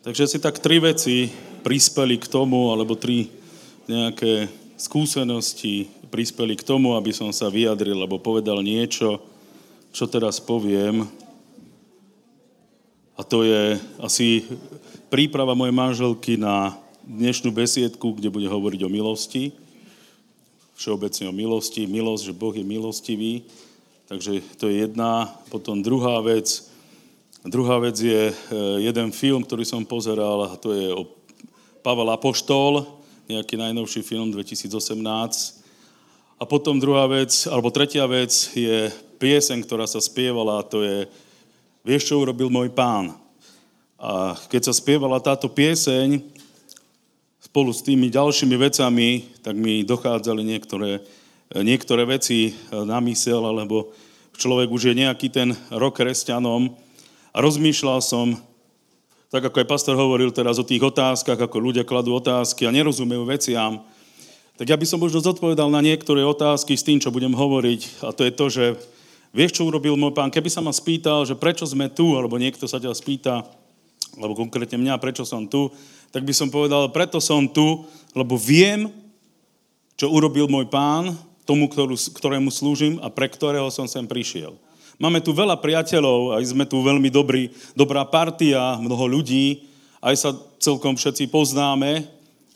Takže si tak tri veci prispeli k tomu, alebo tri nejaké skúsenosti prispeli k tomu, aby som sa vyjadril, alebo povedal niečo, čo teraz poviem. A to je asi príprava mojej manželky na dnešnú besiedku, kde bude hovoriť o milosti. Všeobecne o milosti. Milosť, že Boh je milostivý. Takže to je jedna. Potom druhá vec, Druhá vec je e, jeden film, ktorý som pozeral, a to je o Pavel Apoštol, nejaký najnovší film 2018. A potom druhá vec, alebo tretia vec je pieseň, ktorá sa spievala, a to je Vieš, čo urobil môj pán? A keď sa spievala táto pieseň, spolu s tými ďalšími vecami, tak mi dochádzali niektoré, niektoré veci na mysel, alebo človek už je nejaký ten rok kresťanom, a rozmýšľal som, tak ako aj pastor hovoril teraz o tých otázkach, ako ľudia kladú otázky a nerozumejú veciam, tak ja by som možno zodpovedal na niektoré otázky s tým, čo budem hovoriť. A to je to, že vieš, čo urobil môj pán? Keby sa ma spýtal, že prečo sme tu, alebo niekto sa ťa spýta, alebo konkrétne mňa, prečo som tu, tak by som povedal, preto som tu, lebo viem, čo urobil môj pán, tomu, ktorú, ktorému slúžim a pre ktorého som sem prišiel. Máme tu veľa priateľov, aj sme tu veľmi dobrý, dobrá partia, mnoho ľudí, aj sa celkom všetci poznáme,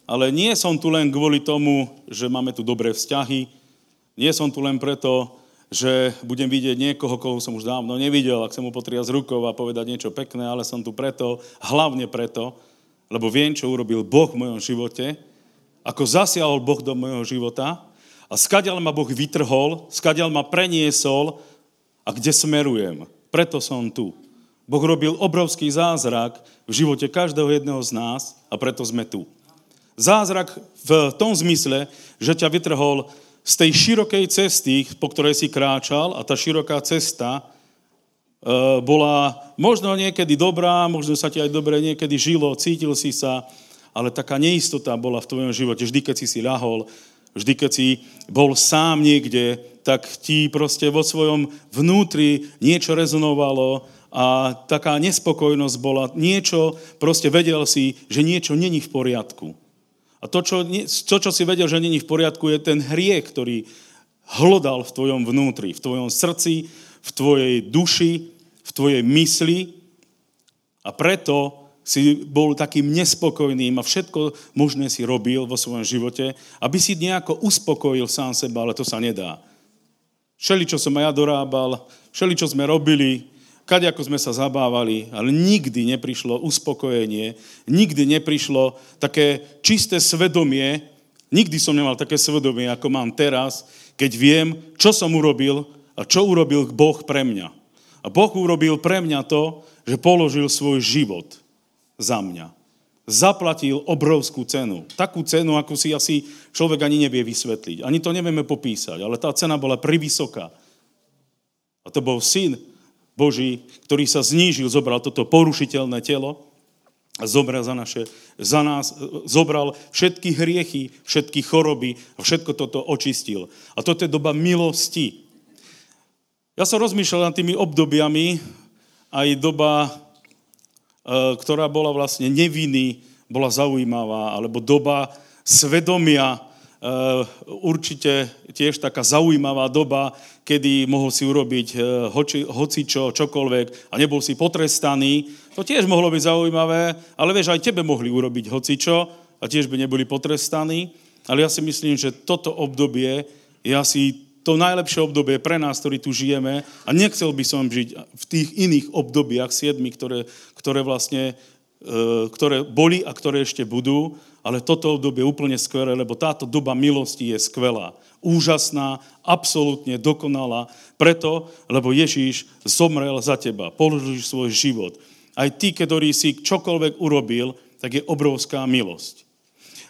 ale nie som tu len kvôli tomu, že máme tu dobré vzťahy, nie som tu len preto, že budem vidieť niekoho, koho som už dávno nevidel, ak sa mu potria z rukou a povedať niečo pekné, ale som tu preto, hlavne preto, lebo viem, čo urobil Boh v mojom živote, ako zasiahol Boh do mojho života a skadiaľ ma Boh vytrhol, skadiaľ ma preniesol a kde smerujem. Preto som tu. Boh robil obrovský zázrak v živote každého jedného z nás a preto sme tu. Zázrak v tom zmysle, že ťa vytrhol z tej širokej cesty, po ktorej si kráčal a tá široká cesta e, bola možno niekedy dobrá, možno sa ti aj dobre niekedy žilo, cítil si sa, ale taká neistota bola v tvojom živote. Vždy, keď si si ľahol, vždy, keď si bol sám niekde, tak ti proste vo svojom vnútri niečo rezonovalo a taká nespokojnosť bola, niečo, proste vedel si, že niečo není v poriadku. A to čo, to, čo si vedel, že není v poriadku, je ten hriech, ktorý hlodal v tvojom vnútri, v tvojom srdci, v tvojej duši, v tvojej mysli. A preto si bol takým nespokojným a všetko možné si robil vo svojom živote, aby si nejako uspokojil sám seba, ale to sa nedá. Všeli, čo som aj ja dorábal, všeli, čo sme robili, kade ako sme sa zabávali, ale nikdy neprišlo uspokojenie, nikdy neprišlo také čisté svedomie, nikdy som nemal také svedomie, ako mám teraz, keď viem, čo som urobil a čo urobil Boh pre mňa. A Boh urobil pre mňa to, že položil svoj život za mňa zaplatil obrovskú cenu. Takú cenu, ako si asi človek ani nevie vysvetliť. Ani to nevieme popísať, ale tá cena bola privysoká. A to bol syn Boží, ktorý sa znížil, zobral toto porušiteľné telo a zobral za, naše, za nás, zobral všetky hriechy, všetky choroby a všetko toto očistil. A toto je doba milosti. Ja som rozmýšľal nad tými obdobiami, aj doba ktorá bola vlastne neviny, bola zaujímavá, alebo doba svedomia, e, určite tiež taká zaujímavá doba, kedy mohol si urobiť e, hoci, hoci čo, čokoľvek a nebol si potrestaný. To tiež mohlo byť zaujímavé, ale vieš, aj tebe mohli urobiť hoci čo a tiež by neboli potrestaní. Ale ja si myslím, že toto obdobie je asi to najlepšie obdobie pre nás, ktorí tu žijeme a nechcel by som žiť v tých iných obdobiach, siedmi, ktoré, ktoré vlastne e, ktoré boli a ktoré ešte budú, ale toto obdobie je úplne skvelé, lebo táto doba milosti je skvelá, úžasná, absolútne dokonalá, preto, lebo Ježíš zomrel za teba, položil svoj život. Aj ty, ktorý si čokoľvek urobil, tak je obrovská milosť.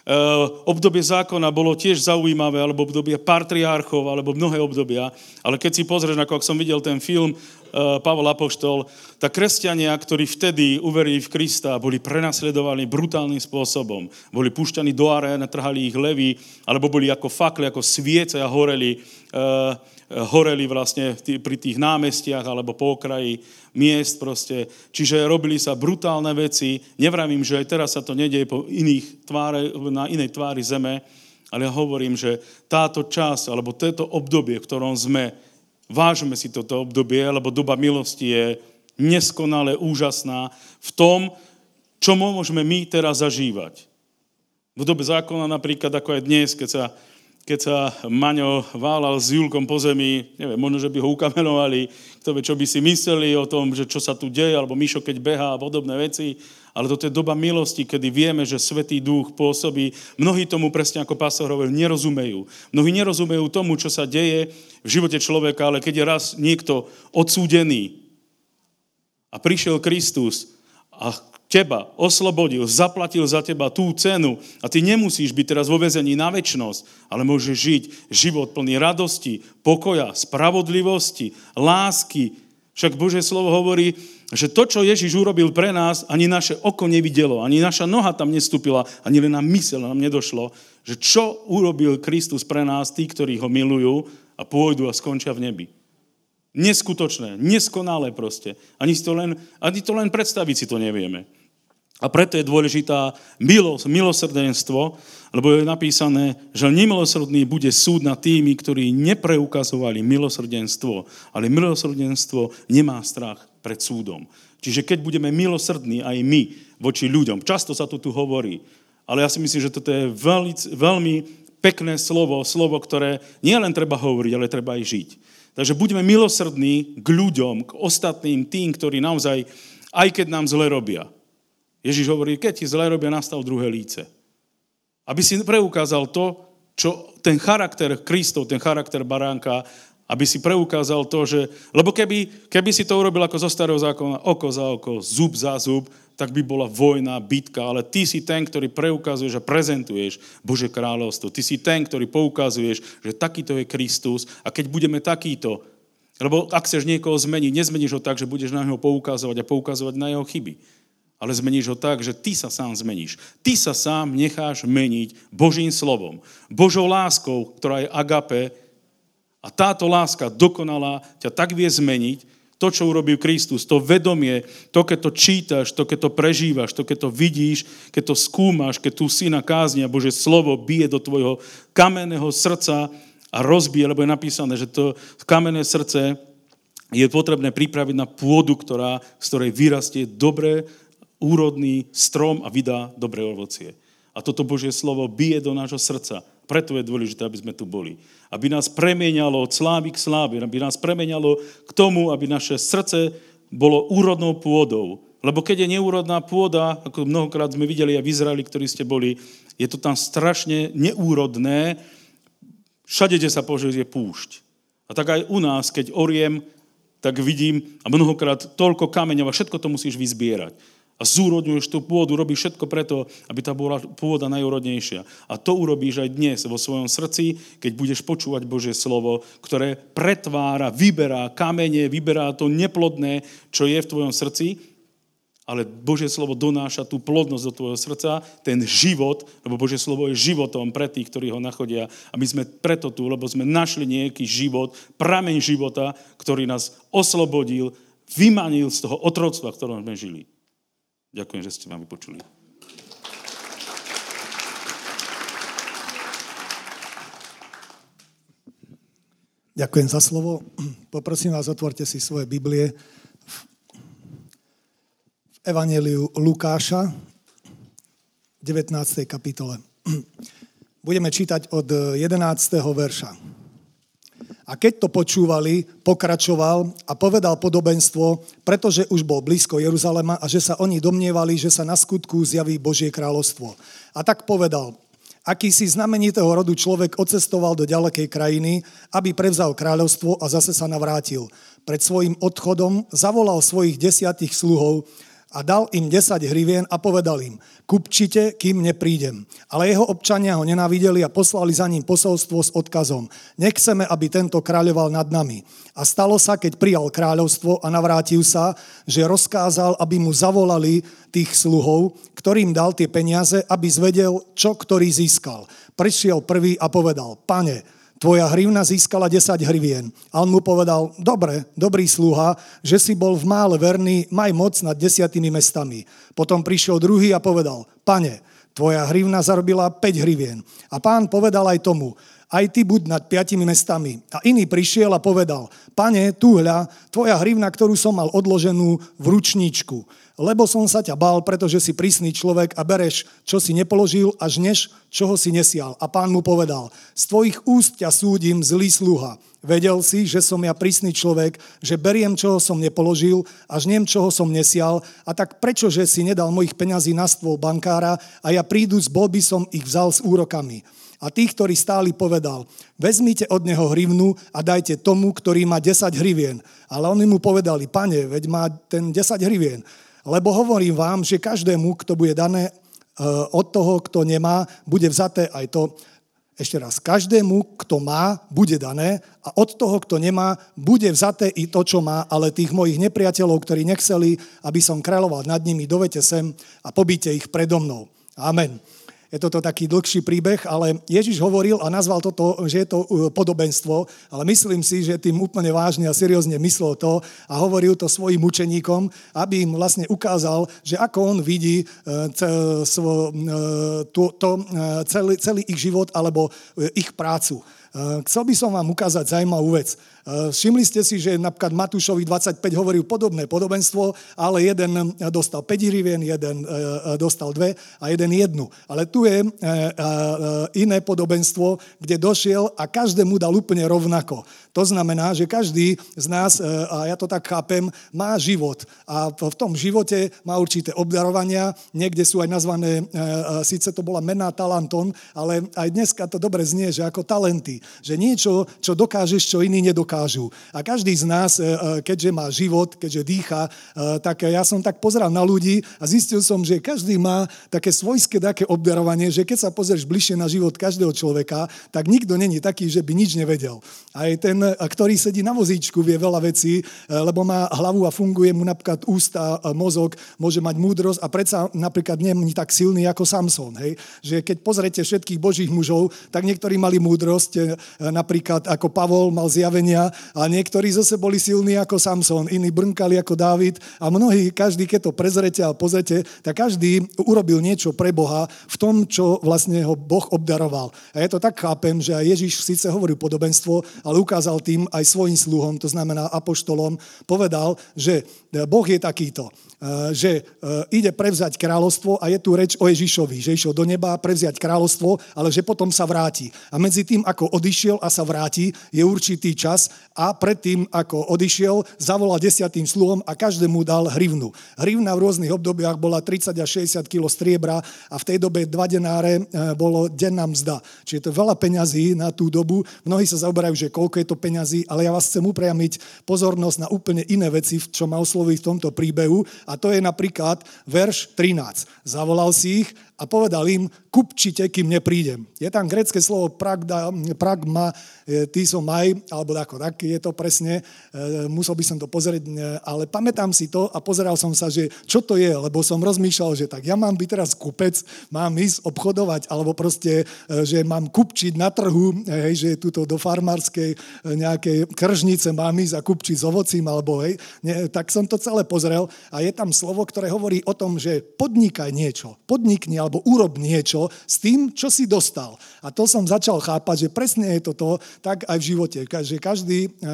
Eh, obdobie zákona bolo tiež zaujímavé, alebo obdobie patriarchov, alebo mnohé obdobia. Ale keď si pozrieš, ako ak som videl ten film Pavol Apoštol, tak kresťania, ktorí vtedy uverili v Krista, boli prenasledovaní brutálnym spôsobom. Boli púšťaní do aréna, trhali ich levy, alebo boli ako fakle, ako sviece a horeli, uh, horeli vlastne pri tých námestiach alebo po okraji miest proste. Čiže robili sa brutálne veci. Nevravím, že aj teraz sa to nedieje po iných tváre, na inej tvári zeme, ale ja hovorím, že táto čas, alebo toto obdobie, v ktorom sme, vážme si toto obdobie, lebo doba milosti je neskonale úžasná v tom, čo môžeme my teraz zažívať. V dobe zákona napríklad, ako aj dnes, keď sa, keď sa Maňo válal s Julkom po zemi, neviem, možno, že by ho ukamerovali, kto vie, čo by si mysleli o tom, že čo sa tu deje, alebo Mišo, keď behá a podobné veci ale toto je doba milosti, kedy vieme, že Svetý Duch pôsobí. Mnohí tomu, presne ako pastor hovoril, nerozumejú. Mnohí nerozumejú tomu, čo sa deje v živote človeka, ale keď je raz niekto odsúdený a prišiel Kristus a teba oslobodil, zaplatil za teba tú cenu a ty nemusíš byť teraz vo vezení na väčnosť, ale môžeš žiť život plný radosti, pokoja, spravodlivosti, lásky. Však Božie slovo hovorí, že to, čo Ježiš urobil pre nás, ani naše oko nevidelo, ani naša noha tam nestúpila, ani len na mysel nám nedošlo, že čo urobil Kristus pre nás, tí, ktorí ho milujú a pôjdu a skončia v nebi. Neskutočné, neskonalé proste. Ani, to len, ani to len predstaviť si to nevieme. A preto je dôležitá milosť, milosrdenstvo, lebo je napísané, že nemilosrdný bude súd nad tými, ktorí nepreukazovali milosrdenstvo, ale milosrdenstvo nemá strach pred súdom. Čiže keď budeme milosrdní aj my voči ľuďom, často sa to tu hovorí, ale ja si myslím, že toto je veľmi, veľmi pekné slovo, slovo, ktoré nie len treba hovoriť, ale treba aj žiť. Takže buďme milosrdní k ľuďom, k ostatným, tým, ktorí naozaj, aj keď nám zle robia, Ježiš hovorí, keď ti zle robia, nastav druhé líce. Aby si preukázal to, čo ten charakter Kristov, ten charakter baránka, aby si preukázal to, že... Lebo keby, keby si to urobil ako zo starého zákona, oko za oko, zub za zub, tak by bola vojna, bitka, ale ty si ten, ktorý preukazuješ a prezentuješ Bože kráľovstvo. Ty si ten, ktorý poukazuješ, že takýto je Kristus a keď budeme takýto, lebo ak chceš niekoho zmeniť, nezmeníš ho tak, že budeš na neho poukazovať a poukazovať na jeho chyby ale zmeníš ho tak, že ty sa sám zmeníš. Ty sa sám necháš meniť Božím slovom. Božou láskou, ktorá je agape. A táto láska dokonalá ťa tak vie zmeniť, to, čo urobil Kristus, to vedomie, to, keď to čítaš, to, keď to prežívaš, to, keď to vidíš, keď to skúmaš, keď tu si na kázni a Bože slovo bije do tvojho kamenného srdca a rozbije, lebo je napísané, že to kamenné srdce je potrebné pripraviť na pôdu, ktorá, z ktorej vyrastie dobré úrodný strom a vydá dobré ovocie. A toto Božie slovo bije do nášho srdca. Preto je dôležité, aby sme tu boli. Aby nás premieňalo od slávy k sláve, aby nás premieňalo k tomu, aby naše srdce bolo úrodnou pôdou. Lebo keď je neúrodná pôda, ako mnohokrát sme videli aj v Izraeli, ktorí ste boli, je to tam strašne neúrodné. Všade, kde sa požije, je púšť. A tak aj u nás, keď oriem, tak vidím a mnohokrát toľko kameňov a všetko to musíš vyzbierať a zúrodňuješ tú pôdu, robíš všetko preto, aby tá bola pôda najúrodnejšia. A to urobíš aj dnes vo svojom srdci, keď budeš počúvať Božie slovo, ktoré pretvára, vyberá kamene, vyberá to neplodné, čo je v tvojom srdci, ale Božie slovo donáša tú plodnosť do tvojho srdca, ten život, lebo Božie slovo je životom pre tých, ktorí ho nachodia. A my sme preto tu, lebo sme našli nejaký život, prameň života, ktorý nás oslobodil, vymanil z toho otroctva, v ktorom sme žili. Ďakujem, že ste ma vypočuli. Ďakujem za slovo. Poprosím vás, otvorte si svoje Biblie v Evangeliu Lukáša, 19. kapitole. Budeme čítať od 11. verša. A keď to počúvali, pokračoval a povedal podobenstvo, pretože už bol blízko Jeruzalema a že sa oni domnievali, že sa na skutku zjaví Božie kráľovstvo. A tak povedal, aký si znamenitého rodu človek odcestoval do ďalekej krajiny, aby prevzal kráľovstvo a zase sa navrátil. Pred svojim odchodom zavolal svojich desiatých sluhov a dal im 10 hrivien a povedal im, kupčite, kým neprídem. Ale jeho občania ho nenávideli a poslali za ním posolstvo s odkazom. Nechceme, aby tento kráľoval nad nami. A stalo sa, keď prijal kráľovstvo a navrátil sa, že rozkázal, aby mu zavolali tých sluhov, ktorým dal tie peniaze, aby zvedel, čo ktorý získal. Prišiel prvý a povedal, pane, tvoja hrivna získala 10 hrivien. A on mu povedal, dobre, dobrý sluha, že si bol v mále verný, maj moc nad desiatými mestami. Potom prišiel druhý a povedal, pane, tvoja hrivna zarobila 5 hrivien. A pán povedal aj tomu, aj ty buď nad piatimi mestami. A iný prišiel a povedal, pane, tu hľa, tvoja hrivna, ktorú som mal odloženú v ručníčku lebo som sa ťa bál, pretože si prísny človek a bereš, čo si nepoložil, až než, čoho si nesial. A pán mu povedal, z tvojich úst ťa súdim, zlý sluha. Vedel si, že som ja prísny človek, že beriem, čoho som nepoložil, až nem, čoho som nesial, a tak prečože si nedal mojich peňazí na stôl bankára a ja prídu, bol by som ich vzal s úrokami. A tých, ktorí stáli, povedal, vezmite od neho hrivnu a dajte tomu, ktorý má 10 hrivien. Ale oni mu povedali, pane, veď má ten 10 hrivien. Lebo hovorím vám, že každému, kto bude dané e, od toho, kto nemá, bude vzaté aj to, ešte raz, každému, kto má, bude dané a od toho, kto nemá, bude vzaté i to, čo má, ale tých mojich nepriateľov, ktorí nechceli, aby som kráľoval nad nimi, dovete sem a pobíte ich predo mnou. Amen. Je toto taký dlhší príbeh, ale Ježiš hovoril a nazval toto, že je to uh, podobenstvo, ale myslím si, že tým úplne vážne a seriózne myslel to a hovoril to svojim učeníkom, aby im vlastne ukázal, že ako on vidí to, to, celý, celý ich život alebo ich prácu. Chcel by som vám ukázať zaujímavú vec. Všimli ste si, že napríklad Matúšovi 25 hovoril podobné podobenstvo, ale jeden dostal 5 hrivien, jeden eh, dostal 2 a jeden jednu. Ale tu je iné podobenstvo, kde došiel a každému dal úplne rovnako. To znamená, že každý z nás, a ja to tak chápem, má život. A v tom živote má určité obdarovania. Niekde sú aj nazvané, síce to bola mená talenton, ale aj dneska to dobre znie, že ako talenty. Že niečo, čo dokážeš, čo iný nedokáže dokážu. A každý z nás, e, e, keďže má život, keďže dýcha, e, tak ja som tak pozeral na ľudí a zistil som, že každý má také svojské také obdarovanie, že keď sa pozrieš bližšie na život každého človeka, tak nikto není taký, že by nič nevedel. Aj ten, ktorý sedí na vozíčku, vie veľa vecí, lebo má hlavu a funguje mu napríklad ústa, mozog, môže mať múdrosť a predsa napríklad je tak silný ako Samson. Hej? Že keď pozrete všetkých božích mužov, tak niektorí mali múdrosť, napríklad ako Pavol mal zjavenia, a niektorí zase boli silní ako Samson, iní brnkali ako Dávid a mnohí, každý, keď to prezrete a pozrete, tak každý urobil niečo pre Boha v tom, čo vlastne ho Boh obdaroval. A ja to tak chápem, že aj Ježiš síce hovoril podobenstvo, ale ukázal tým aj svojim sluhom, to znamená apoštolom, povedal, že Boh je takýto. Eh, že eh, ide prevzať kráľovstvo a je tu reč o Ježišovi, že išiel do neba prevziať kráľovstvo, ale že potom sa vráti. A medzi tým, ako odišiel a sa vráti, je určitý čas a predtým, ako odišiel, zavolal desiatým sluhom a každému dal hrivnu. Hrivna v rôznych obdobiach bola 30 až 60 kg striebra a v tej dobe dva denáre eh, bolo denná mzda. Čiže to je veľa peňazí na tú dobu. Mnohí sa zaoberajú, že koľko je to peňazí, ale ja vás chcem upriamiť pozornosť na úplne iné veci, čo ma osloví v tomto príbehu a to je napríklad verš 13. Zavolal si ich a povedal im, kupčite, kým neprídem. Je tam grecké slovo pragda, pragma, ty som maj, alebo ako tak je to presne, e, musel by som to pozrieť, e, ale pamätám si to a pozeral som sa, že čo to je, lebo som rozmýšľal, že tak ja mám byť teraz kupec, mám ísť obchodovať, alebo proste, e, že mám kupčiť na trhu, hej, že tuto do farmárskej nejakej kržnice mám ísť a kupčiť s ovocím, alebo hej, ne, tak som to celé pozrel a je tam slovo, ktoré hovorí o tom, že podnikaj niečo, podnikni alebo urob niečo s tým, čo si dostal. A to som začal chápať, že presne je toto tak aj v živote, že každý e, e,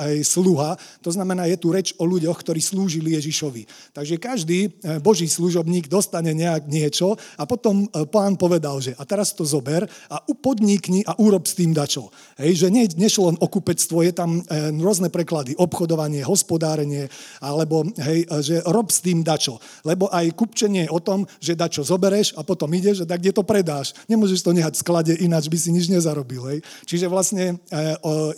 aj sluha, to znamená, je tu reč o ľuďoch, ktorí slúžili Ježišovi. Takže každý e, Boží služobník dostane nejak niečo a potom pán povedal, že a teraz to zober a podnikni a urob s tým dačo. Hej, že ne, nešlo len o kupectvo, je tam rôzne preklady, obchodovanie, hospodárenie, alebo hej, že rob s tým dačo. Lebo aj kupčenie je o tom, že dačo zobereš, zobereš a potom ideš a tak kde to predáš. Nemôžeš to nehať v sklade, ináč by si nič nezarobil. Hej. Čiže vlastne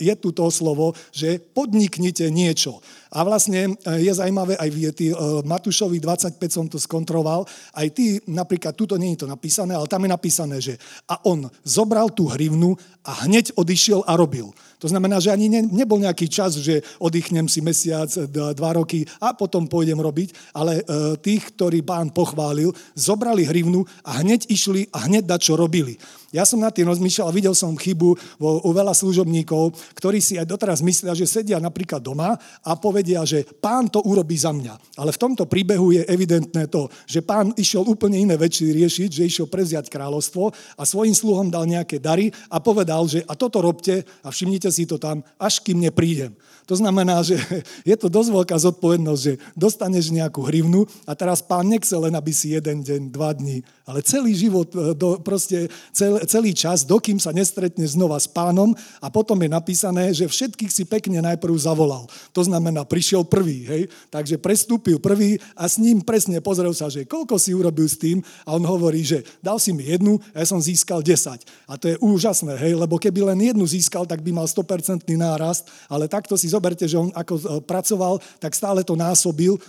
je tu to slovo, že podniknite niečo. A vlastne je zaujímavé aj viety. Matúšovi 25 som to skontroval. Aj ty, napríklad, tuto nie je to napísané, ale tam je napísané, že a on zobral tú hrivnu a hneď odišiel a robil. To znamená, že ani ne, nebol nejaký čas, že oddychnem si mesiac, dva roky a potom pôjdem robiť, ale e, tých, ktorí pán pochválil, zobrali hrivnu a hneď išli a hneď čo robili. Ja som nad tým rozmýšľal videl som chybu vo, u veľa služobníkov, ktorí si aj doteraz myslia, že sedia napríklad doma a povedia, že pán to urobí za mňa. Ale v tomto príbehu je evidentné to, že pán išiel úplne iné veci riešiť, že išiel prevziať kráľovstvo a svojim sluhom dal nejaké dary a povedal, že a toto robte a všimnite si to tam, až kým neprídem. To znamená, že je to dosť veľká zodpovednosť, že dostaneš nejakú hrivnu a teraz pán nechce len, aby si jeden deň, dva dní, ale celý život, e, do, proste cel, celý čas, dokým sa nestretne znova s pánom a potom je napísané, že všetkých si pekne najprv zavolal. To znamená, prišiel prvý, hej? takže prestúpil prvý a s ním presne pozrel sa, že koľko si urobil s tým a on hovorí, že dal si mi jednu a ja som získal 10. A to je úžasné, hej? lebo keby len jednu získal, tak by mal 100% nárast, ale takto si zoberte, že on ako e, pracoval, tak stále to násobil. E,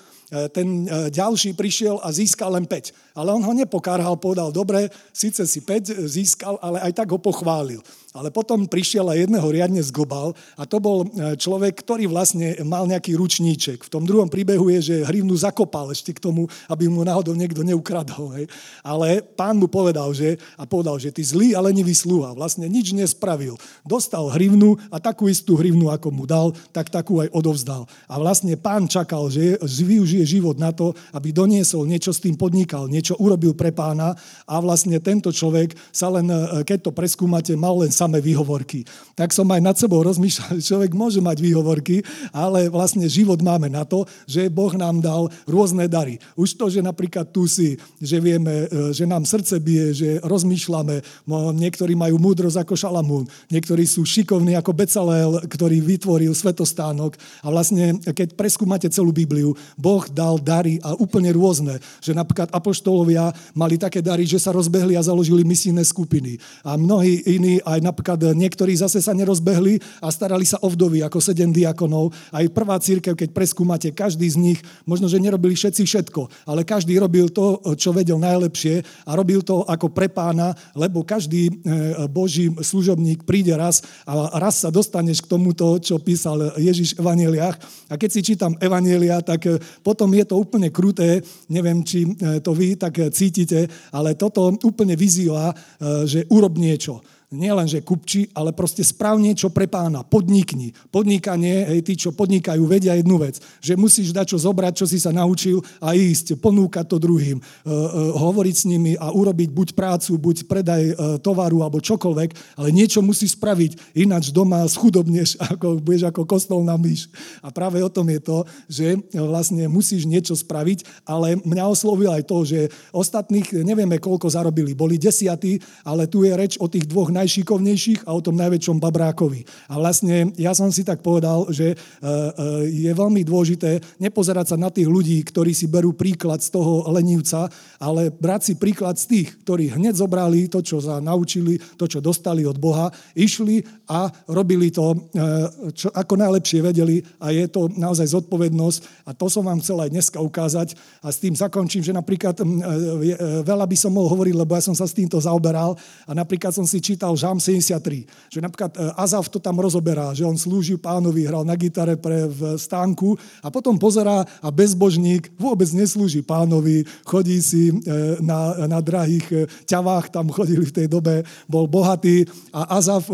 ten e, ďalší prišiel a získal len 5. Ale on ho nepokárhal, povedal, dobre, síce si 5 získal, ale aj tak ho pochválil. Ale potom prišiel a jedného riadne zgobal a to bol e, človek, ktorý vlastne mal nejaký ručníček. V tom druhom príbehu je, že hrivnu zakopal ešte k tomu, aby mu náhodou niekto neukradol. Hej. Ale pán mu povedal, že, a povedal, že ty zlý a lenivý sluha, vlastne nič nespravil. Dostal hrivnu a takú istú hrivnu, ako mu dal, tak takú aj odovzdal. A vlastne pán čakal, že využije život na to, aby doniesol niečo s tým podnikal, niečo urobil pre pána a vlastne tento človek sa len, e, keď to preskúmate, mal len samé výhovorky. Tak som aj nad sebou rozmýšľal, človek môže mať výhovorky, ale vlastne život máme na to, že Boh nám dal rôzne dary. Už to, že napríklad tu si, že vieme, e, že nám srdce bije, že rozmýšľame, niektorí majú múdrosť ako Šalamún, niektorí sú šikovní ako Becalel, ktorý vytvoril svetostánok a vlastne, keď preskúmate celú Bibliu, Boh dal dary a úplne rôzne, že napríklad apoštolovia mali také dary, že sa rozbehli a založili misijné skupiny. A mnohí iní aj na napríklad niektorí zase sa nerozbehli a starali sa o vdovy ako sedem diakonov. Aj prvá církev, keď preskúmate, každý z nich, možno, že nerobili všetci všetko, ale každý robil to, čo vedel najlepšie a robil to ako pre pána, lebo každý e, boží služobník príde raz a raz sa dostaneš k tomuto, čo písal Ježiš v Evangeliách. A keď si čítam Evangelia, tak e, potom je to úplne kruté, neviem, či e, to vy tak cítite, ale toto úplne vyzýva, že urob niečo nie len, že kupči, ale proste správ niečo pre pána, podnikni. Podnikanie, hej, tí, čo podnikajú, vedia jednu vec, že musíš dať čo zobrať, čo si sa naučil a ísť, ponúkať to druhým, e, e, hovoriť s nimi a urobiť buď prácu, buď predaj e, tovaru alebo čokoľvek, ale niečo musíš spraviť, ináč doma schudobneš, ako, budeš ako na myš. A práve o tom je to, že vlastne musíš niečo spraviť, ale mňa oslovil aj to, že ostatných, nevieme koľko zarobili, boli desiatí, ale tu je reč o tých dvoch najšikovnejších a o tom najväčšom babrákovi. A vlastne ja som si tak povedal, že e, e, je veľmi dôležité nepozerať sa na tých ľudí, ktorí si berú príklad z toho lenivca, ale brať si príklad z tých, ktorí hneď zobrali to, čo sa naučili, to, čo dostali od Boha, išli a robili to, e, čo, ako najlepšie vedeli a je to naozaj zodpovednosť. A to som vám chcel aj dneska ukázať. A s tým zakončím, že napríklad veľa by som mohol hovoriť, lebo ja som sa s týmto zaoberal. A napríklad som si čítal čítal Žám 73, že napríklad e, Azaf to tam rozoberá, že on slúžil pánovi, hral na gitare pre v stánku a potom pozerá a bezbožník vôbec neslúži pánovi, chodí si e, na, na drahých e, ťavách, tam chodili v tej dobe, bol bohatý a Azaf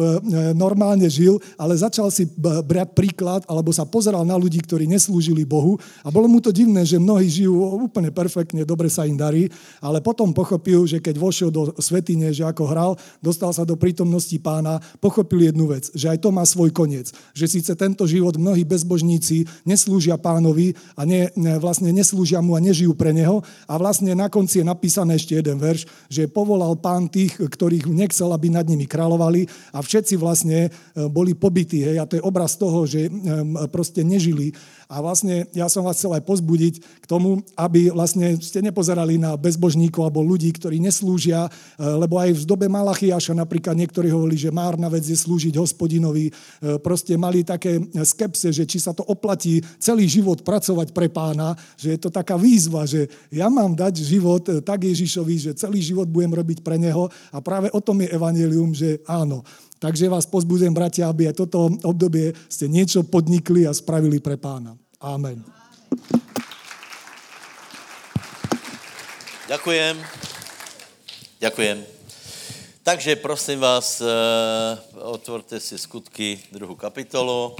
normálne žil, ale začal si brať príklad, alebo sa pozeral na ľudí, ktorí neslúžili Bohu a bolo mu to divné, že mnohí žijú úplne perfektne, dobre sa im darí, ale potom pochopil, že keď vošiel do svetine, že ako hral, dostal sa do prítomnosti pána, pochopili jednu vec, že aj to má svoj koniec. Že síce tento život mnohí bezbožníci neslúžia pánovi a ne, ne, vlastne neslúžia mu a nežijú pre neho a vlastne na konci je napísané ešte jeden verš, že povolal pán tých, ktorých nechcel, aby nad nimi kráľovali a všetci vlastne e, boli pobytí. Hej, a to je obraz toho, že e, proste nežili a vlastne ja som vás chcel aj pozbudiť k tomu, aby vlastne ste nepozerali na bezbožníkov alebo ľudí, ktorí neslúžia, e, lebo aj v dobe Malachiaša napríklad niektorí hovorili, že márna vec je slúžiť hospodinovi. E, proste mali také skepse, že či sa to oplatí celý život pracovať pre pána, že je to taká výzva, že ja mám dať život e, tak Ježišovi, že celý život budem robiť pre neho a práve o tom je evanelium, že áno, Takže vás pozbudzujem, bratia, aby aj toto obdobie ste niečo podnikli a spravili pre pána. Amen. Ďakujem. Ďakujem. Takže prosím vás, eh, otvorte si skutky druhú kapitolu.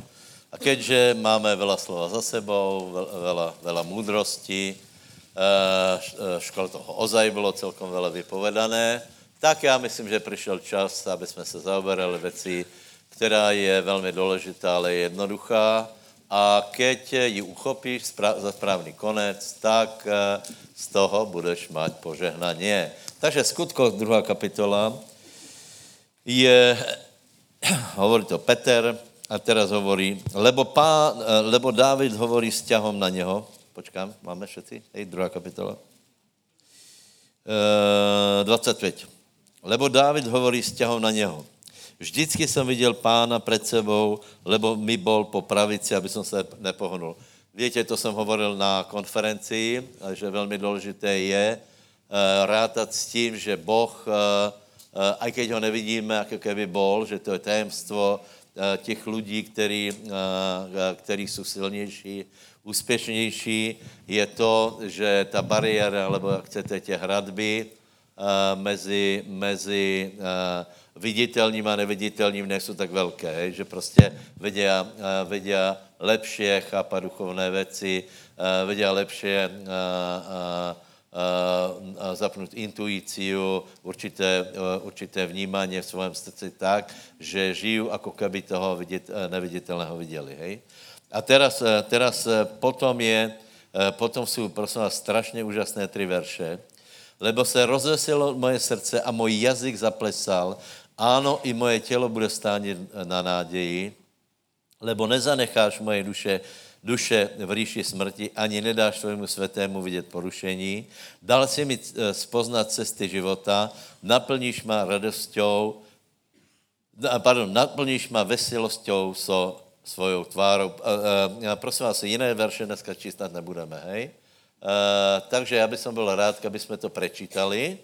A keďže máme veľa slova za sebou, veľa, veľa múdrosti, eh, eh, škol toho ozaj bolo celkom veľa vypovedané, tak já myslím, že přišel čas, aby jsme se zaoberali věcí, která je velmi důležitá, ale je jednoduchá. A keď ji uchopíš za správný konec, tak eh, z toho budeš mať požehnanie. Takže skutko, druhá kapitola, je, hovorí to Peter, a teraz hovorí, lebo, pán, eh, lebo Dávid hovorí s ťahom na něho, počkám, máme všetci, hej, druhá kapitola, e, 25. Lebo Dávid hovorí vzťahom na něho. Vždycky jsem viděl pána před sebou, lebo mi bol po pravici, aby som se nepohnul. Víte, to jsem hovoril na konferencii, že velmi důležité je uh, rátať s tím, že Boh, uh, uh, aj keď ho nevidíme, ako keby bol, že to je tajemstvo těch lidí, který, který jsou silnější, úspěšnější, je to, že ta bariéra, alebo jak chcete, tě hradby, Eh, mezi, mezi viditelným a neviditelným nejsou tak velké, že prostě vedia, uh, vedia lepšie chápat duchovné věci, uh, vedia lepšie uh, zapnout intuíciu, určité, určité vnímání v svém srdci tak, že žijú, ako keby toho vidět, uh, neviditelného viděli. Hej? A teraz, teraz potom je, potom jsou, prosím vás, strašně úžasné tři verše, lebo se rozvesilo moje srdce a můj jazyk zaplesal. Áno, i moje tělo bude stánit na náději, lebo nezanecháš moje duše, duše v říši smrti, ani nedáš svému světému vidět porušení. Dal si mi eh, spoznat cesty života, naplníš ma radosťou, pardon, naplníš ma veselosťou so svojou tvárou. A, prosím vás, jiné verše dneska číst nebudeme, hej? Eh, takže já bych byl rád, aby jsme to prečítali.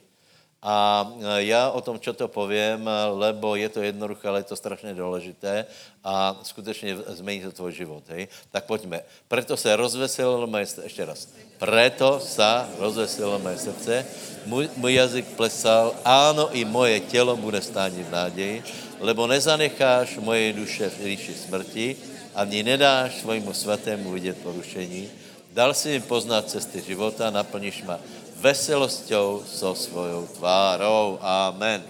A eh, já o tom, čo to povím, lebo je to jednoduché, ale je to strašně důležité a skutečně změní to tvůj život. Hej? Tak pojďme. Preto se rozveselilo moje srdce, ještě raz. Preto se rozveselilo moje srdce, můj, můj jazyk plesal, áno, i moje tělo bude stánit v náději, lebo nezanecháš moje duše v říši smrti, ani nedáš svojmu svatému vidět porušení, Dal si mi poznat cesty života, naplníš ma veselosťou so svojou tvárou. Amen.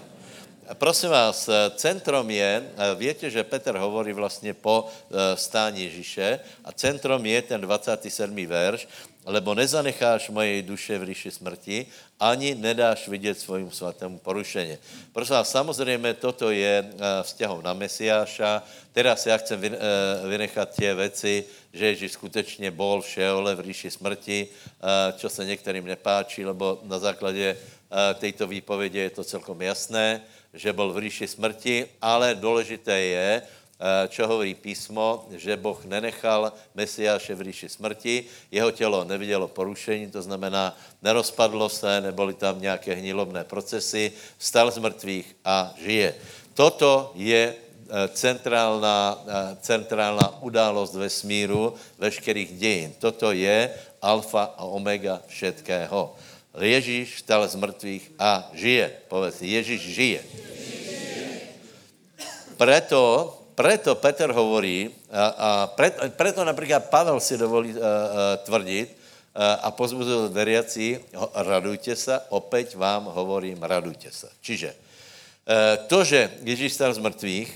Prosím vás, centrom je, viete, že Peter hovorí vlastně po e, stání Ježíše a centrom je ten 27. verš, lebo nezanecháš mojej duše v ríši smrti, ani nedáš vidět svojmu svatému porušení. Prosím vás, samozřejmě toto je e, vzťahom na Mesiáša. Teraz já chcem e, vynechat tie veci, že Ježíš skutečně bol v Šeole, v ríši smrti, čo se některým nepáčí, lebo na základě této výpovědi je to celkom jasné, že bol v ríši smrti, ale důležité je, čo hovorí písmo, že Boh nenechal Mesiáše v ríši smrti, jeho tělo nevidělo porušení, to znamená, nerozpadlo se, neboli tam nějaké hnilobné procesy, vstal z mrtvých a žije. Toto je Eh, centrálna, eh, centrálna událost vesmíru, veškerých dějin. Toto je alfa a omega všetkého. Ježíš vstal z mrtvých a žije. Povedz, Ježíš žije. Preto, preto Peter hovorí, a, a preto, preto například Pavel si dovolí a, a, tvrdit a, a veriaci, radujte se, opět vám hovorím, radujte se. Čiže to, že Ježíš stal z mrtvých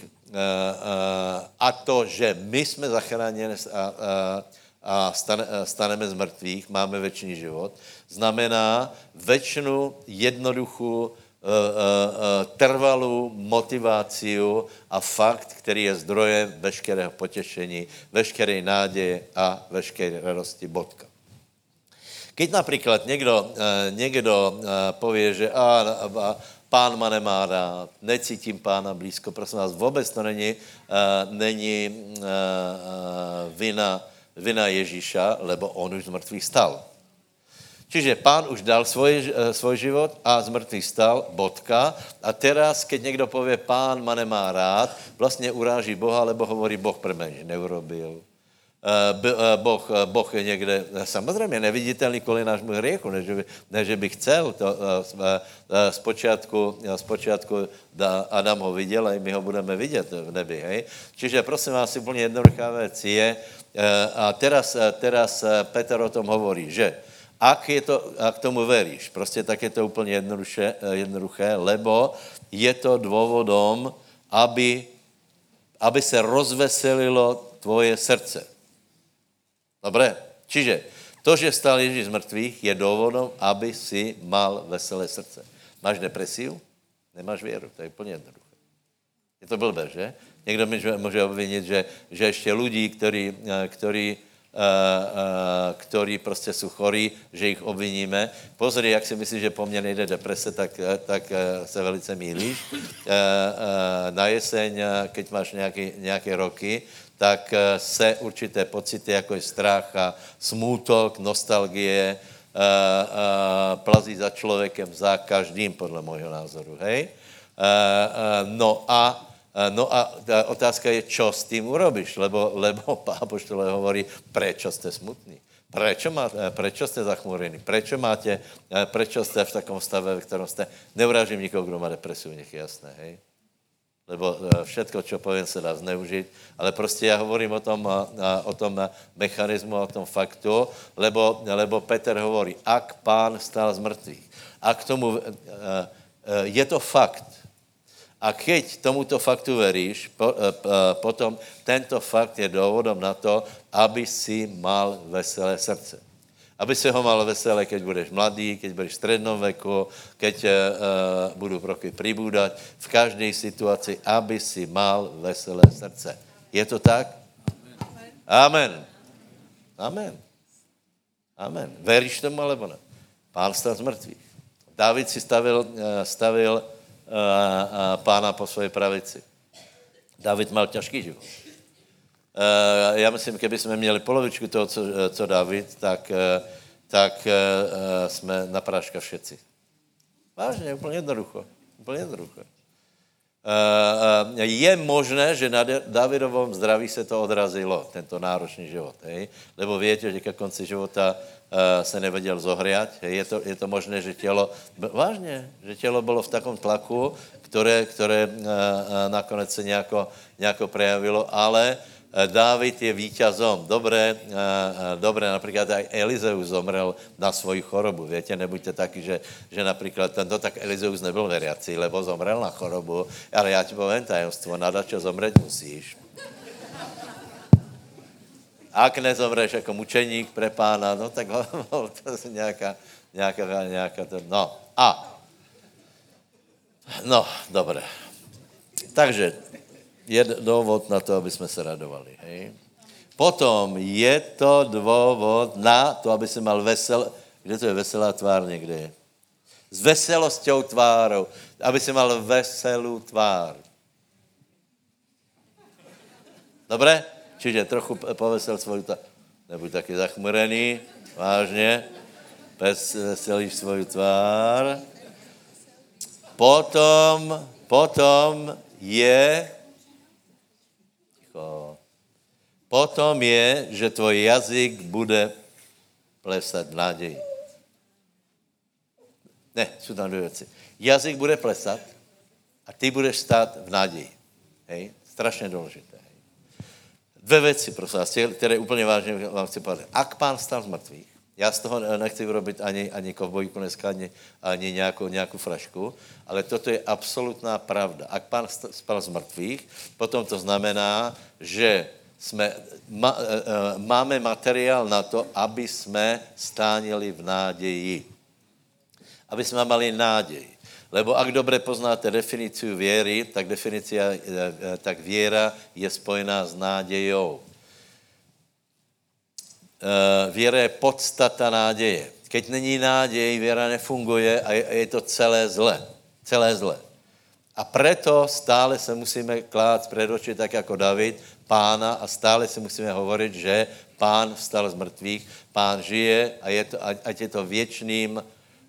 a to, že my jsme zachráněni a, a stane, staneme z mrtvých, máme věčný život, znamená věčnou, jednoduchou, trvalou motiváciu a fakt, který je zdrojem veškerého potěšení, veškeré nádeje a veškeré radosti. Bodka. Keď například někdo, někdo povie, že a, a, pán ma nemá rád, necítím pána blízko, prosím vás, vůbec to není, není vina, vina Ježíša, lebo on už z mrtvých stal. Čiže pán už dal svoj, svoj život a z mrtvých stal, bodka. A teraz, keď někdo povie, pán ma nemá rád, vlastně uráží Boha, lebo hovorí, Boh pre mňa neurobil Eh, eh, boh, eh, boh je někde, samozřejmě neviditelný kvůli nášmu hriechu, než by, než by chcel. To, zpočátku, zpočátku Adam ho viděl a my ho budeme vidět v nebi. Hej? Čiže prosím vás, úplně jednoduchá věc je, a teraz, teraz Petr o tom hovorí, že ak, je to, ak tomu veríš, prostě tak je to úplně jednoduché, jednoduché lebo je to důvodom, aby, aby se rozveselilo tvoje srdce. Dobre? Čiže to, že stal Ježíš z mrtvých, je důvodem, aby si mal veselé srdce. Máš depresiu? Nemáš věru. To je úplně jednoduché. Je to blbé, že? Někdo mi může obvinit, že, že ještě lidí, ktorí, ktorí, uh, uh, ktorí prostě jsou chorí, že jich obviníme. Pozri, jak si myslíš, že po mně nejde deprese, tak, tak uh, se velice mílíš. Na jeseň, keď máš nějaké, nějaké roky, tak eh, se určité pocity, jako je strach a smútok, nostalgie, eh, eh, plazí za člověkem, za každým, podle môjho názoru, hej? No a, no a otázka je, čo s tým urobíš, lebo, lebo Apoštole hovorí, prečo ste smutní? Prečo, má, prečo ste zachmúrení? Prečo máte, prečo ste v takom stave, v ktorom ste? Neurážím nikoho, kdo má depresiu, nech je jasné, hej? lebo e, všetko, čo poviem, se dá zneužiť, ale prostě já hovorím o tom, o tom mechanizmu, o tom faktu, lebo, lebo Peter hovorí, ak pán stál z mrtvých, a k tomu, e, e, je to fakt, a keď tomuto faktu veríš, potom tento fakt je důvodom na to, aby si mal veselé srdce aby si ho mal veselé, keď budeš mladý, keď budeš v strednom veku, keď uh, budú roky pribúdať, v každej situaci, aby si mal veselé srdce. Je to tak? Amen. Amen. Amen. Veríš tomu, alebo ne? Pán stal z mrtvých. David si stavil, stavil pána po svojej pravici. David mal ťažký život. Já myslím, keby jsme měli polovičku toho, co, co David, tak, uh, tak uh, jsme na práška všetci. Vážně, úplně jednoducho. Úplně jednoducho. Je možné, že na Davidovom zdraví se to odrazilo, tento náročný život. Hej? Lebo víte, že ke konci života se nevedel zohriať. Je, to, je to možné, že tělo, vážně, že tělo bylo v takom tlaku, které, které uh, uh, nakonec se nějako, nějako prejavilo, ale Eh, Dávid je víťazom. Dobré, eh, eh, dobré, například aj Elizeus zomrel na svoji chorobu. Víte, nebuďte taky, že, že například tento, tak Elizeus nebyl veriací, lebo zomrel na chorobu. Ale já ti povím tajemstvo, na čo zomřet musíš. Ak nezomreš jako mučeník pre pána, no tak to je nějaká, nějaká, nějaká to, no. A, no, dobré. Takže je důvod na to, aby jsme se radovali. Hej? Potom je to důvod na to, aby se mal vesel... Kde to je veselá tvár je? S veselosťou tvárou. Aby se mal veselou tvár. Dobré? Čiže trochu povesel svoju tvár. Nebuď taky zachmurený, vážně. Veselíš svoju tvár. Potom, potom je. Potom je, že tvoj jazyk bude plesat v nádeji. Ne, jsou tam dvě věci. Jazyk bude plesat a ty budeš stát v nádeji. Hej? Strašně důležité. Hej? Dvě věci, prosím vás, které úplně vážně vám chci povedat. Ak pán stal z mrtvých, Já z toho nechci vyrobit ani, ani kovbojku dneska, ani, ani nějakou, nějakou frašku, ale toto je absolutná pravda. Ak pán spal z mrtvých, potom to znamená, že jsme, ma, e, e, máme materiál na to, aby jsme stánili v nádeji. Aby jsme mali nádej. Lebo ak dobre poznáte definíciu viery, tak, definícia, e, tak viera je spojená s nádejou. Viera je podstata nádeje. Keď není nádej, viera nefunguje a je, to celé zle. Celé zle. A preto stále se musíme klát před oči, tak jako David, pána a stále si musíme hovoriť, že pán vstal z mrtvých, pán žije a je to, ať je to věčným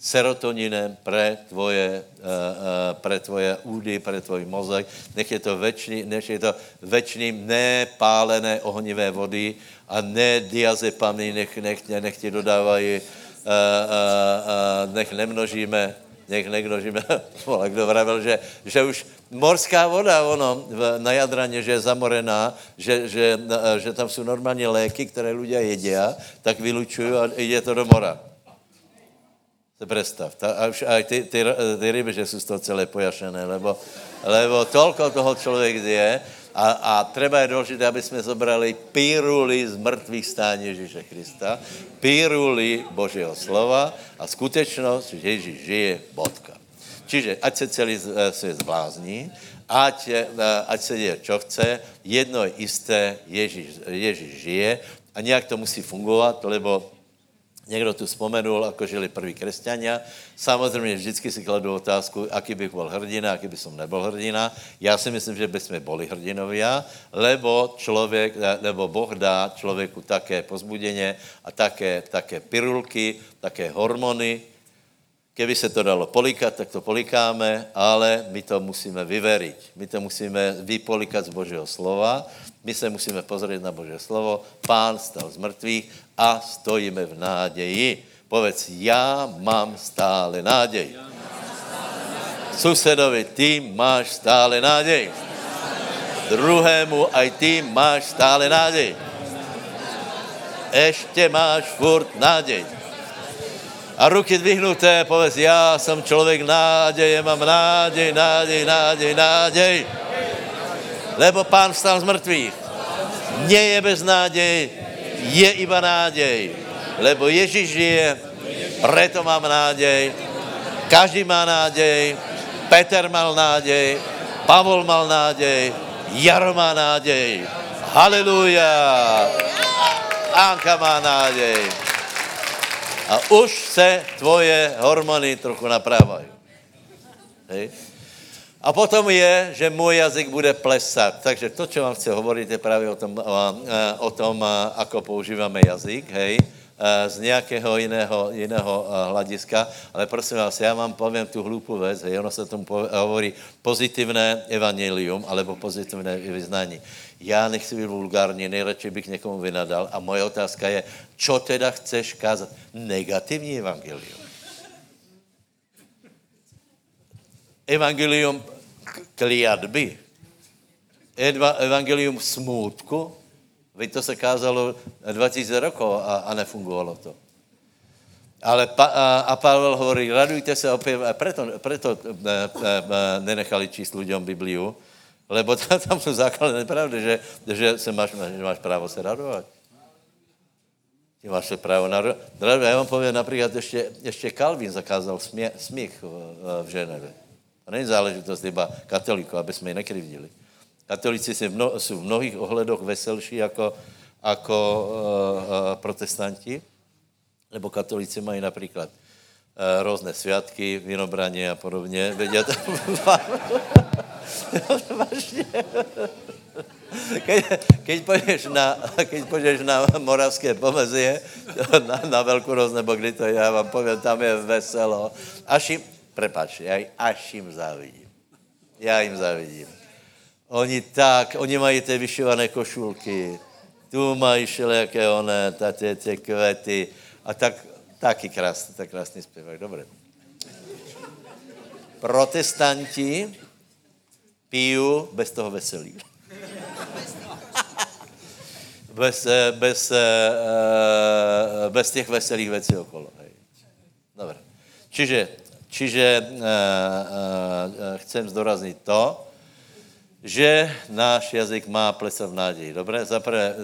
serotoninem pre tvoje, uh, uh, pre tvoje údy, pre tvoj mozek. Nech je to, večný, nech je to večným nepálené ohnivé vody a ne diazepamy, nech, nech, nech ti dodávají, uh, nech nemnožíme nech nekdožíme, vole, kdo vravel, že, že už morská voda, ono, na Jadraně, že je zamorená, že, že, že tam jsou normálně léky, které ľudia jedia, tak vylučují a jde to do mora. Se představ. Ta, a už aj ty, ty, ty ryby, že jsou z toho celé pojašené, lebo, lebo tolko toho člověk je, a, a treba je dôležité, aby sme zobrali píruli z mŕtvych stání Ježíše Krista, píruli Božieho slova a skutečnosť, že Ježíš žije, bodka. Čiže ať se celý e, svět zblázní, ať, e, ať se děje, čo chce, jedno je isté, Ježíš, Ježíš žije a nějak to musí fungovat, lebo Někdo tu spomenul, ako žili prví křesťania. Samozřejmě vždycky si kladu otázku, aký bych byl hrdina, aký by som nebol hrdina. Já si myslím, že by jsme boli hrdinovia, lebo člověk, lebo Boh dá člověku také pozbudeně a také, také pirulky, také hormony. Keby se to dalo polikat, tak to polikáme, ale my to musíme vyveriť. My to musíme vypolikat z Božího slova my se musíme pozrieť na Bože slovo. Pán stal z mrtvých a stojíme v nádeji. Povedz, já mám stále nádej. Susedovi, ty máš stále nádej. Druhému, aj ty máš stále nádej. Ešte máš furt nádej. A ruky dvihnuté, povedz, já jsem člověk nádeje, mám nádej, nádej, nádej, nádej lebo pán vstal z mrtvých. Nie je bez nádej, je iba nádej. Lebo Ježíš žije, preto mám nádej. Každý má nádej. Peter mal nádej. Pavol mal nádej. Jaro má nádej. Halelúja. Anka má nádej. A už se tvoje hormony trochu naprávají. Hej? A potom je, že můj jazyk bude plesat. Takže to, čo vám chci hovoriť, je právě o tom, o tom ako používáme jazyk, hej, z nějakého jiného, jiného hlediska. Ale prosím vás, já vám povím tu hlúpu věc, hej, ono se tomu hovorí pozitivné evangelium, alebo pozitivné vyznání. Já nechci být vulgární, nejradši bych někomu vynadal a moje otázka je, čo teda chceš kázat? Negativní evangelium. Evangelium kliatby, evangelium smútku, veď to se kázalo 2000 rokov a, a nefungovalo to. Ale pa, a, a Pavel hovorí, radujte se opět, a preto, preto e, e, e, nenechali číst ľuďom Bibliu, lebo tam jsou základné pravdy, že, že se máš, že máš právo se radovat. Ty máš se právo na radovat. Já vám povím, například ještě, ještě Kalvin zakázal smie, smích v, v Ženeve. To není záležitost iba katolíků, aby jsme je nekrivdili. Katolíci jsou v, mnohých ohledoch veselší jako, jako uh, uh, protestanti, nebo katolíci mají například uh, různé sviatky, vinobraně a podobně. Vedia to... keď, keď, pôjdeš na, keď pôjdeš na moravské pomezie, na, na Veľkú roz, nebo kdy to je, ja vám poviem, tam je veselo. Až im, Prepač, ja až im závidím. Já jim závidím. Oni tak, oni mají ty vyšované košulky, tu mají všelijaké oné, ty, ty kvety a tak, taky krásný, tak krásný zpěvák, dobré. Protestanti pijou bez toho veselí. bez, eh, bez, eh, bez těch veselých věcí okolo. Dobre. Čiže, čiže uh, uh, chcem zdoraznit to, že náš jazyk má plesat v nádeji. Dobre? Zaprvé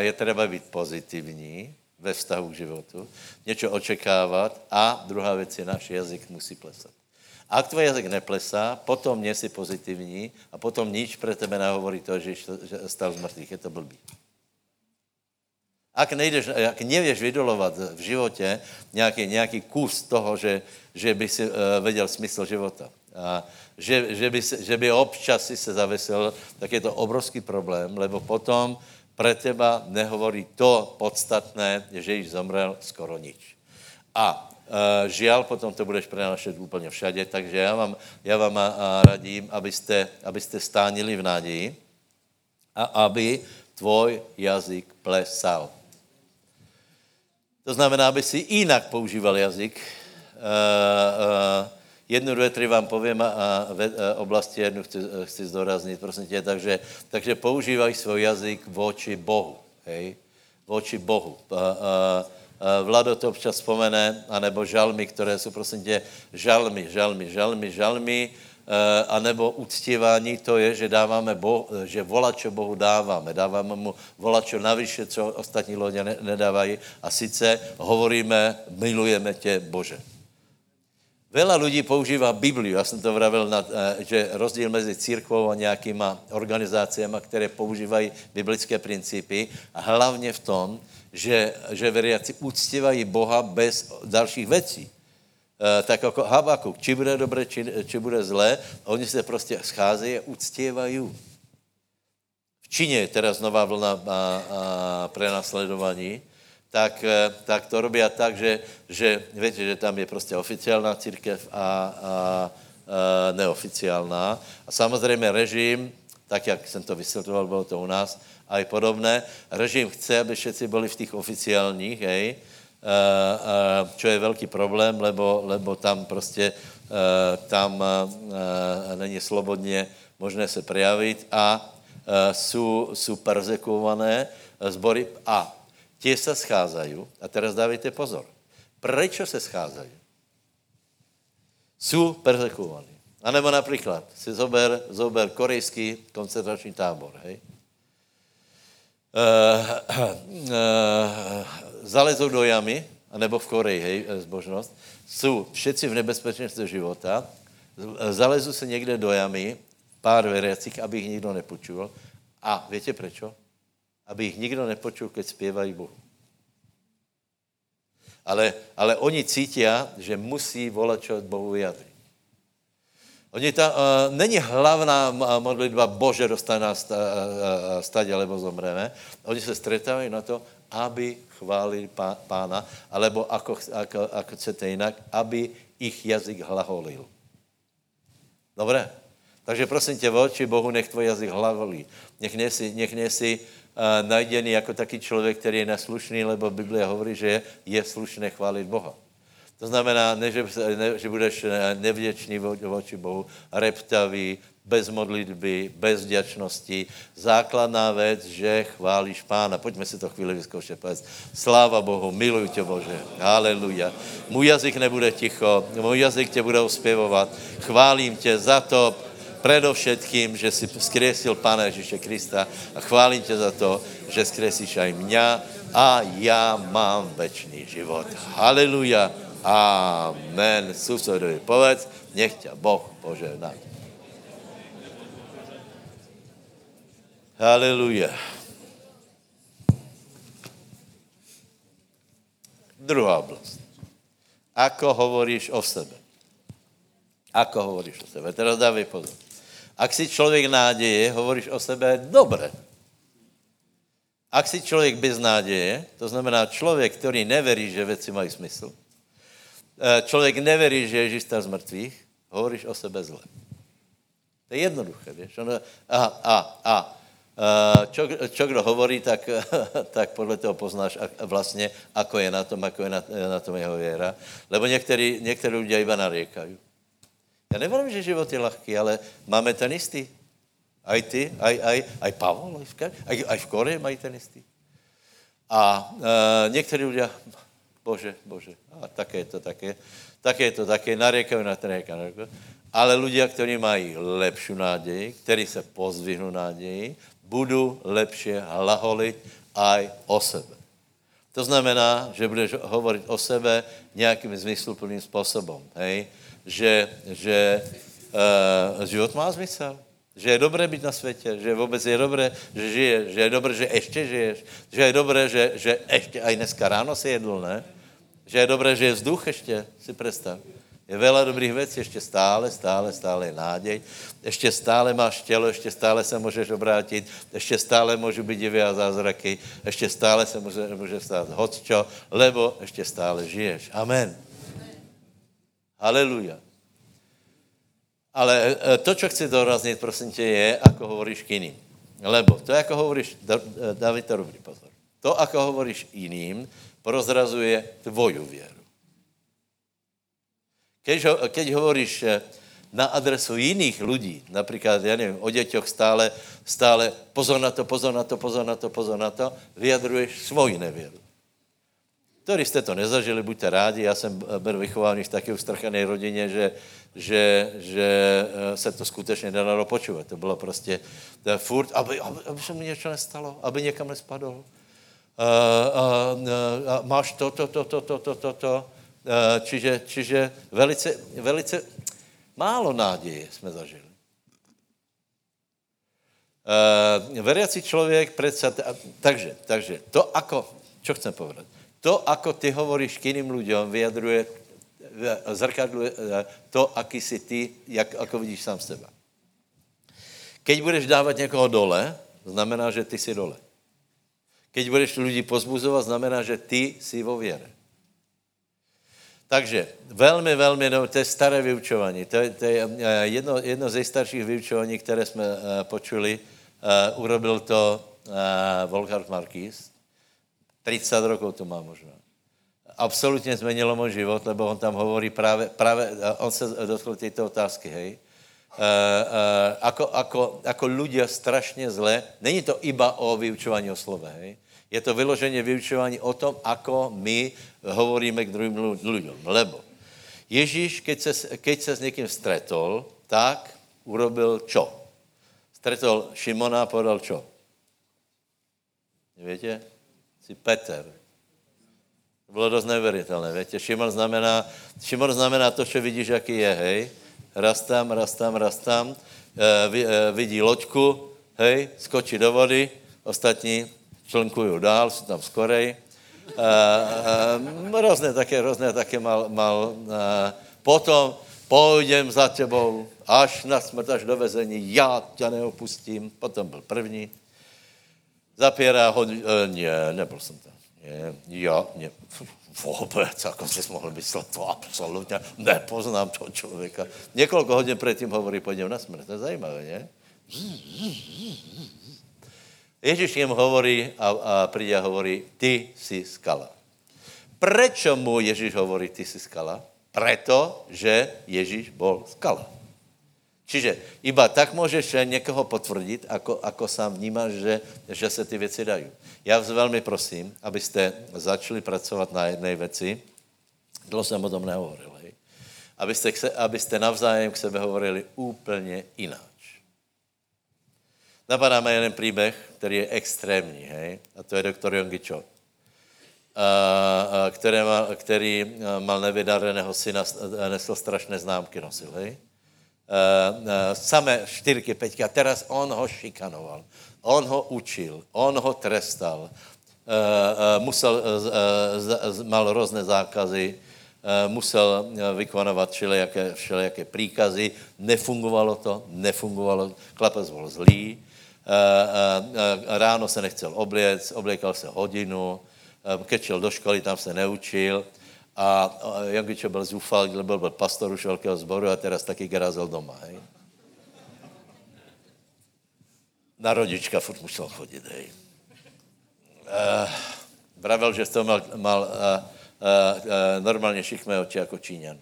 je treba být pozitivní ve vztahu k životu, něco očekávat a druhá věc je, náš jazyk musí plesat. Ak tvoj jazyk neplesá, potom nie si pozitivní a potom nič pre tebe nehovorí to, že stal z mŕtvych. Je to blbý. Ak, nejdeš, ak nevieš vydolovat v životě nějaký, nějaký kus toho, že, že by si uh, vedel smysl života, a že, že, by, že by občas si se zavesil, tak je to obrovský problém, lebo potom pre teba nehovorí to podstatné, že již zomrel skoro nič. A Uh, žiaľ, potom to budeš prenášet úplně všade, takže já vám, já vám uh, radím, abyste, abyste stánili v nádeji a aby tvoj jazyk plesal. To znamená, aby si jinak používal jazyk. Uh, uh, jednu, dvě, tři vám povím a ve uh, oblasti jednu chci, chci zdoraznit, prosím tě. Takže, takže používaj svůj jazyk voči Bohu. Hej? Voči Bohu. Uh, uh, Vlado to občas vzpomene, anebo žalmy, které jsou, prosím tě, žalmy, žalmy, žalmy, žalmy, Eh, anebo uctívání, to je, že dáváme, bo, že volačo Bohu dáváme. Dáváme mu volačo navyše, co ostatní lodě nedávají. A sice hovoríme, milujeme tě, Bože. Veľa lidí používá Bibliu. Já jsem to vravil, na, eh, že rozdíl mezi církvou a nějakýma organizáciami, které používají biblické principy, a hlavně v tom, že, že veriaci uctívají Boha bez dalších věcí. Eh, tak jako Habakuk, či bude dobré, či, či bude zlé, oni se prostě scházejí a uctívají. V Číně je teraz nová vlna a, a prenasledování, tak, eh, tak to robí tak, že, že víte, že tam je prostě oficiálna církev a, a, neoficiálna. A samozřejmě režim, tak jak jsem to vysvětloval, bylo to u nás, a podobné, režim chce, aby všetci byli v těch oficiálních, hej, čo je velký problém, lebo, lebo tam prostě eh, tam není slobodně možné se prejavit a jsou, jsou perzekované zbory a tie se scházají. A teraz dávajte pozor. Prečo se scházají? Jsou perzekovaní. A nebo například si zober, zober korejský koncentrační tábor, hej? Uh, uh, zalezou do jamy, nebo v Koreji, hej, eh, zbožnost, jsou všetci v nebezpečenství života, zalezu se někde do jamy, pár veriacich, aby ich nikdo nepočul. A víte prečo? Aby ich nikdo nepočul, keď zpěvají Bohu. Ale, ale oni cítí, že musí volat, čo Bohu vyjadří. Oni ta, uh, není hlavná modlitba Bože, dostane nás stať, alebo zomreme. Oni se stretávají na to, aby chválili pána, alebo ako, ako, ako chcete jinak, aby ich jazyk hlaholil. Dobré? Takže prosím tě, voči Bohu, nech tvoj jazyk hlaholí. Nech nesi, nech nesi uh, najdený jako taký člověk, který je neslušný, lebo Biblia hovorí, že je slušné chválit Boha. To znamená, ne, že, ne, že budeš nevděčný voči Bohu, reptavý, bez modlitby, bez vděčnosti. Základná věc, že chválíš Pána. Pojďme si to chvíli vyzkoušet. Sláva Bohu, miluji tě Bože. Haleluja. Můj jazyk nebude ticho, můj jazyk tě bude uspěvovat. Chválím tě za to, predovšetkým, že si skresil Pána Ježíše Krista a chválím tě za to, že skresíš aj mňa a já mám večný život. Haleluja. Amen. Susedovi povedz, nech ťa Boh požehná. Haleluja. Druhá oblast. Ako hovoríš o sebe? Ako hovoríš o sebe? Teraz dávej pozor. Ak si člověk nádeje, hovoríš o sebe dobre. Ak si člověk bez nádeje, to znamená člověk, který neverí, že věci mají smysl, eh, člověk neverí, že Ježíš z mrtvých, hovoríš o sebe zle. To je jednoduché, vieš. Ono, a, a, a Eh, čo, čo kdo hovorí, tak, tak podle toho poznáš vlastně, ako je na tom, ako je na, na tom jeho věra. Lebo některý, některý ľudia iba nariekajú. Já nevím, že život je ľahký, ale máme ten istý. Aj ty, aj, aj, aj Pavol, aj v, aj, aj v Koreji mají ten istý. A e, niektorí ľudia, bože, bože, a také to také, také to také, nariekajú na nariekajú. Ale ľudia, ktorí majú lepšiu nádej, ktorí sa pozdvihnú nádeji, budú lepšie hlaholiť aj o sebe. To znamená, že budeš hovoriť o sebe nejakým zmysluplným spôsobom. Hej? Že, že uh, život má zmysel. Že je dobré byť na světě, že vůbec je dobré, že žiješ, že je dobré, že ještě žiješ, že je dobré, že, že ještě, aj dneska ráno si jedl, ne? Že je dobré, že je vzduch ještě, si představ. Je veľa dobrých vecí, ešte stále, stále, stále je nádej. Ešte stále máš telo, ešte stále sa môžeš obrátiť, ešte stále môžu byť divy a zázraky, ešte stále sa môže, môže stať čo, lebo ešte stále žiješ. Amen. Halelujá. Ale e, to, čo chci dorazniť, prosím tě, je, ako hovoríš k iným. Lebo to, ako hovoríš, e, David, to pozor. To, ako hovoríš iným, prozrazuje tvoju vieru. Keď, keď hovoríš eh, na adresu jiných lidí, například, já nevím, o děťoch stále, stále pozor na to, pozor na to, pozor na to, pozor na to, vyjadruješ svoji nevěru. Ktorí jste to nezažili, buďte rádi, já jsem byl vychovaný v také ustrchané rodině, že, že, že eh, se to skutečně nedalo počúvat. To bylo prostě furt, aby, aby, aby se mi něco nestalo, aby někam nespadl. Uh, uh, máš to, to, to, to, to, to, to, to. Čiže, čiže velice, velice málo nádeje jsme zažili. Uh, veriaci člověk predsa... Takže, takže to, ako... Čo chcem povedať? To, ako ty hovoríš k iným ľuďom, vyjadruje, zrkadluje to, aký si ty, jak, ako vidíš sám seba. Keď budeš dávať někoho dole, znamená, že ty si dole. Keď budeš ľudí pozbuzovat, znamená, že ty si vo viere. Takže velmi, velmi, no, to je staré vyučování. To je, to je eh, jedno, jedno ze starších vyučování, které jsme uh, počuli. Uh, urobil to uh, Volkart Marquis. 30 rokov to má možná. Absolutně změnilo můj život, lebo on tam hovorí právě, právě on se dotkl této otázky, hej. Uh, uh, ako, ako, ako ľudia strašně zle, není to iba o vyučování o slove, hej je to vyloženě vyučování o tom, ako my hovoríme k druhým ľuďom. Lebo Ježíš, keď se, keď se s někým stretol, tak urobil čo? Stretol Šimona a povedal čo? Víte? Si Peter. To bylo dost neveritelné, víte? Šimon znamená, Šimon znamená to, co vidíš, jaký je, hej? Raz tam, raz tam, raz tam. E, vidí loďku, hej? Skočí do vody, ostatní člnkujú dál, sú tam skorej. Uh, uh, rôzne také, rôzne také mal, mal uh, potom pôjdem za tebou až na smrt, až do vezení, já ťa neopustím. Potom byl první. Zapiera ho, uh, nie, nebyl jsem tam. Nie, ja, nie, vôbec, ako si mohl myslet, to absolutně, nepoznám toho člověka. Několik hodin předtím hovorí, pôjdem na smrt, to je zajímavé, nie? Ježiš jim hovorí a, a príde a hovorí, ty si skala. Prečo mu Ježiš hovorí, ty si skala? Preto, že Ježiš bol skala. Čiže iba tak môžeš někoho potvrdit, ako, ako sám vnímáš, že, že se ty věci dají. Já vás velmi prosím, abyste začali pracovat na jednej věci, dlouho jsem o tom nehovoril, hej? Abyste, abyste navzájem k sebe hovorili úplně jinak. Napadá mě jeden příběh, který je extrémní, hej? A to je doktor Jongičo, který, který mal nevydareného syna, nesl strašné známky, nosil, hej? Samé čtyřky, peťky. A teraz on ho šikanoval. On ho učil, on ho trestal. Musel, mal různé zákazy, musel vykonovat všelijaké, všelijaké příkazy. Nefungovalo to, nefungovalo. Klapec byl zlý, ráno se nechcel obliec, obliekal se hodinu, eh, keď šel do školy, tam se neučil a Jankičo byl zúfal, lebo byl pastor už velkého zboru a teraz taky grazel doma, hej. Na rodička furt musel chodit, hej. Uh, vravel, že to mal, mal uh, uh, uh, normálně šikmé oči jako Číňan.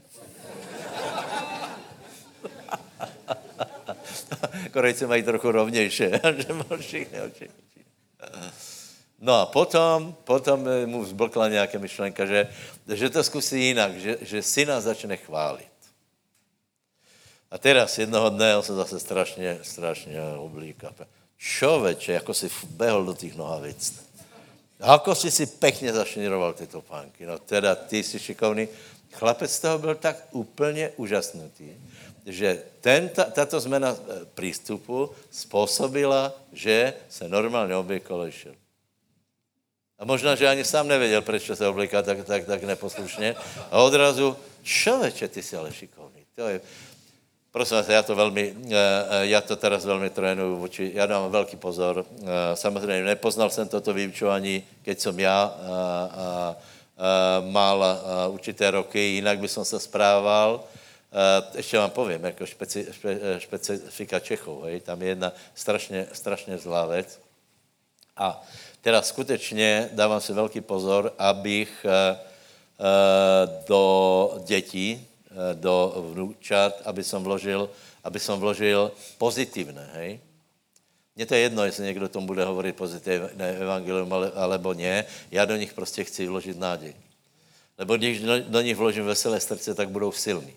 Korejci mají trochu rovnější. No a potom, potom mu zblkla nějaká myšlenka, že, že to zkusí jinak, že, že syna začne chválit. A teraz jednoho dne on se zase strašně, strašně oblíká. Čo veče, jako si behol do těch nohavic. Ako si si pekně zašniroval ty topánky. No teda ty jsi šikovný. Chlapec z toho byl tak úplně úžasnutý, že ten, tato zmena e, přístupu způsobila, že se normálně obliekol a išel. A možná, že ani sám nevěděl, proč se oblíká tak, tak, tak neposlušně. A odrazu, čo veče, ty jsi ale šikovný. To je, prosím vás, já to velmi, e, e, já to teraz velmi trénuju voči, já dám velký pozor. Samozřejmě nepoznal jsem toto vyučování, keď jsem já a, a, mal určité roky, jinak by som se správal. Ještě vám povím, jako špeci, špe, špecifika Čechov, hej, tam je jedna strašně, strašně zlá věc. A teda skutečně dávám si velký pozor, abych do dětí, do vnúčat, aby som vložil, aby som vložil pozitívne, hej? Mně to je jedno, jestli někdo tomu bude hovorit pozitivné evangelium, alebo ne. Já do nich prostě chci vložit nádej. Lebo když do nich vložím veselé srdce, tak budou silní.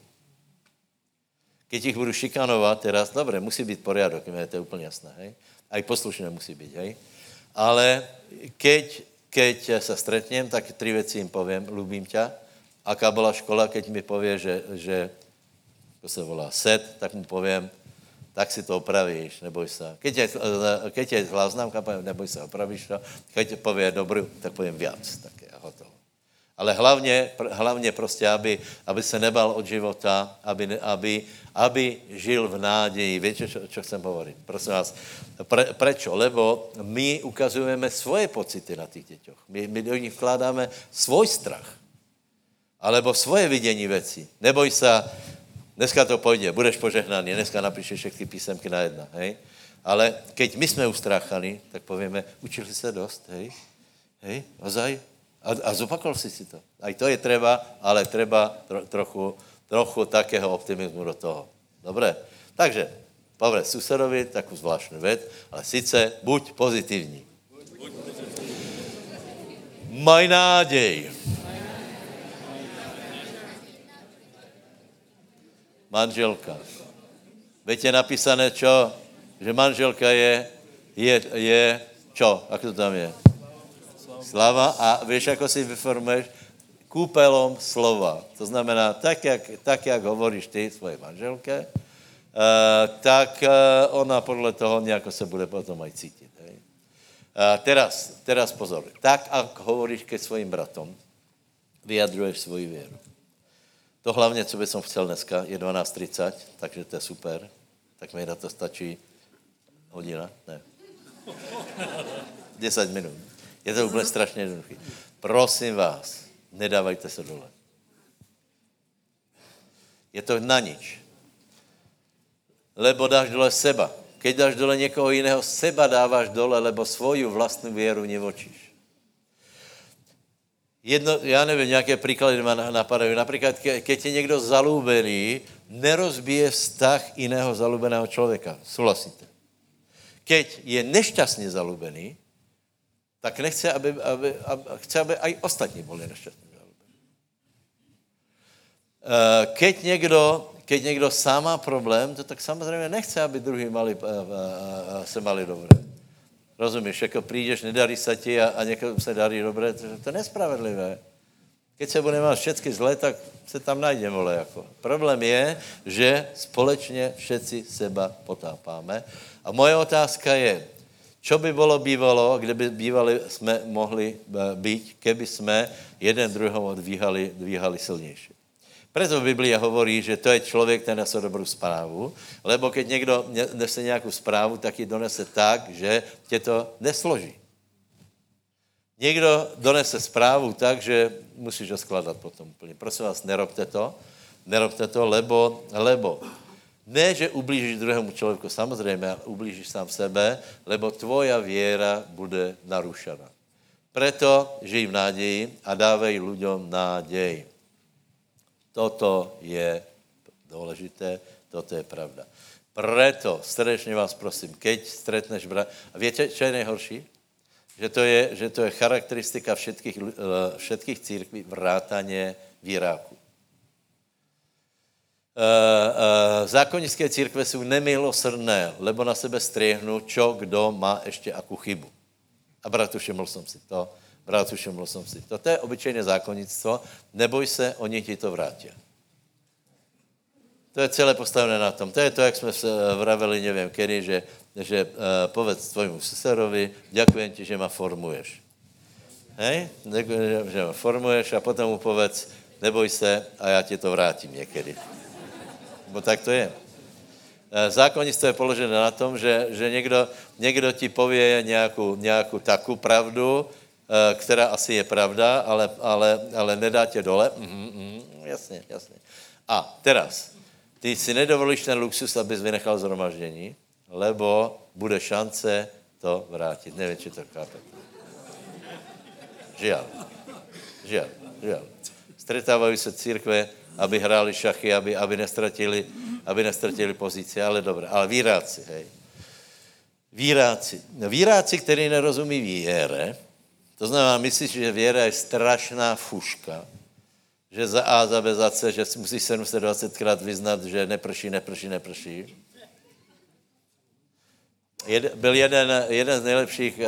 Keď ich budu šikanovat, teraz, dobré, musí být poriadok, je to úplně jasné, hej? A i poslušné musí být, hej? Ale keď, keď se stretnem, tak tři věci jim povím, ľubím ťa. Aká byla škola, keď mi pově, že, že to se volá set, tak mu povím, tak si to opravíš, neboj se. Keď je, keď je zlá neboj se, opravíš to. Keď pově dobrý, tak povím viac. Tak je. Ale hlavně, hlavně prostě, aby, aby se nebal od života, aby, aby, aby žil v náději. Víte, čo, čo chcem hovoriť? Prosím vás, pre, prečo? Lebo my ukazujeme svoje pocity na těch děťoch. My, my do nich vkládáme svůj strach. Alebo svoje vidění věcí. Neboj se, Dneska to půjde, budeš požehnaný, dneska napíšeš všechny písemky na jedna, hej? Ale keď my jsme ustráchani, tak povíme, učili se dost, hej? Hej, ozaj? A, a zopakoval si si to. Aj to je treba, ale treba tro, trochu, trochu takého optimismu do toho. Dobré? Takže, povedz susedovi takú zvláštnu vec, ale sice buď pozitivní. Maj nádej. manželka. Veď je napísané čo? Že manželka je, je, je čo? Ako to tam je? Slava. A vieš, ako si vyformuješ? Kúpelom slova. To znamená, tak, jak, tak, jak hovoríš ty svojej manželke, uh, tak uh, ona podle toho nejako se bude potom aj cítiť. Hej? Uh, teraz, teraz pozor. Tak, ako hovoríš ke svojim bratom, vyjadruješ svoji věru. To hlavně, co bych chcel dneska, je 12.30, takže to je super. Tak mi na to stačí hodina? Ne. 10 minut. Je to úplně strašně jednoduché. Prosím vás, nedávajte se dole. Je to na nič. Lebo dáš dole seba. Keď dáš dole někoho jiného, seba dáváš dole, lebo svoju vlastní věru nevočíš. Jedno, já nevím, nějaké příklady ma napadají. Například, ke, keď je někdo zalúbený, nerozbije vztah jiného zalúbeného člověka. Souhlasíte? Keď je nešťastně zalúbený, tak nechce, aby, aby, aby, chce, aby aj ostatní byli nešťastní. Eh, keď někdo, keď někdo sám má problém, to tak samozřejmě nechce, aby druhý mali, eh, eh, se mali dobře. Rozumíš, jako přijdeš, nedarí se ti a, a někomu se darí dobře, to, to je nespravedlivé. Keď se budeme mít všechny zlé, tak se tam najde, vole, jako. Problém je, že společně všetci seba potápáme. A moje otázka je, čo by bylo bývalo, kde by bývali jsme mohli eh, být, keby jsme jeden druhého dvíhali, dvíhali silnější. Preto Biblia hovorí, že to je člověk, ten nese dobrou zprávu, lebo keď někdo nese nějakou zprávu, tak ji donese tak, že tě to nesloží. Někdo donese zprávu tak, že musíš ho skladat potom úplně. Prosím vás, nerobte to, nerobte to, lebo, lebo ne, že ublížíš druhému člověku, samozřejmě, ublížíš sám sebe, lebo tvoja věra bude narušena. Preto žij v nádeji a dávej ľuďom nádej. Toto je důležité, toto je pravda. Preto srdečně vás prosím, keď stretneš brata... A víte, čo je nejhorší? že to je, že to je charakteristika všetkých, eh, všetkých církví vrátanie víráku. Uh, uh, zákonické církve jsou nemilosrdné, lebo na sebe striehnu, čo kdo má ještě akú chybu. A bratu, všiml jsem si to, bratu, všiml jsem si to. To je obyčejné zákonnictvo, neboj se, oni ti to vrátí. To je celé postavené na tom. To je to, jak jsme vraveli, nevím kedy, že, že uh, povedz tvojmu seserovi, ďakujem ti, že ma formuješ. Hej? Ďakujem, že ma formuješ a potom mu povedz, neboj se a já ti to vrátím někdy. Bo tak to je. Eh, zákonnictvo je položené na tom, že, že někdo, někdo ti pově nějakou, nějakou takú pravdu, eh, která asi je pravda, ale, ale, ale nedá tě dole. Mm, mm, jasně, jasně. A teraz, ty si nedovolíš ten luxus, abys vynechal zhromaždění, lebo bude šance to vrátit. Nevím, či to chápete. Žiaľ. Žiaľ, žiaľ. Stretávají se církve, aby hráli šachy, aby, aby, nestratili, aby nestratili pozície, ale dobré. Ale víráci, hej. Víráci. No, víráci, který nerozumí víre, to znamená, myslíš, že věra je strašná fuška, že za A, za B, za C, že musíš 720 krát vyznat, že neprší, neprší, neprší. Jed, byl jeden, jeden z nejlepších uh, uh,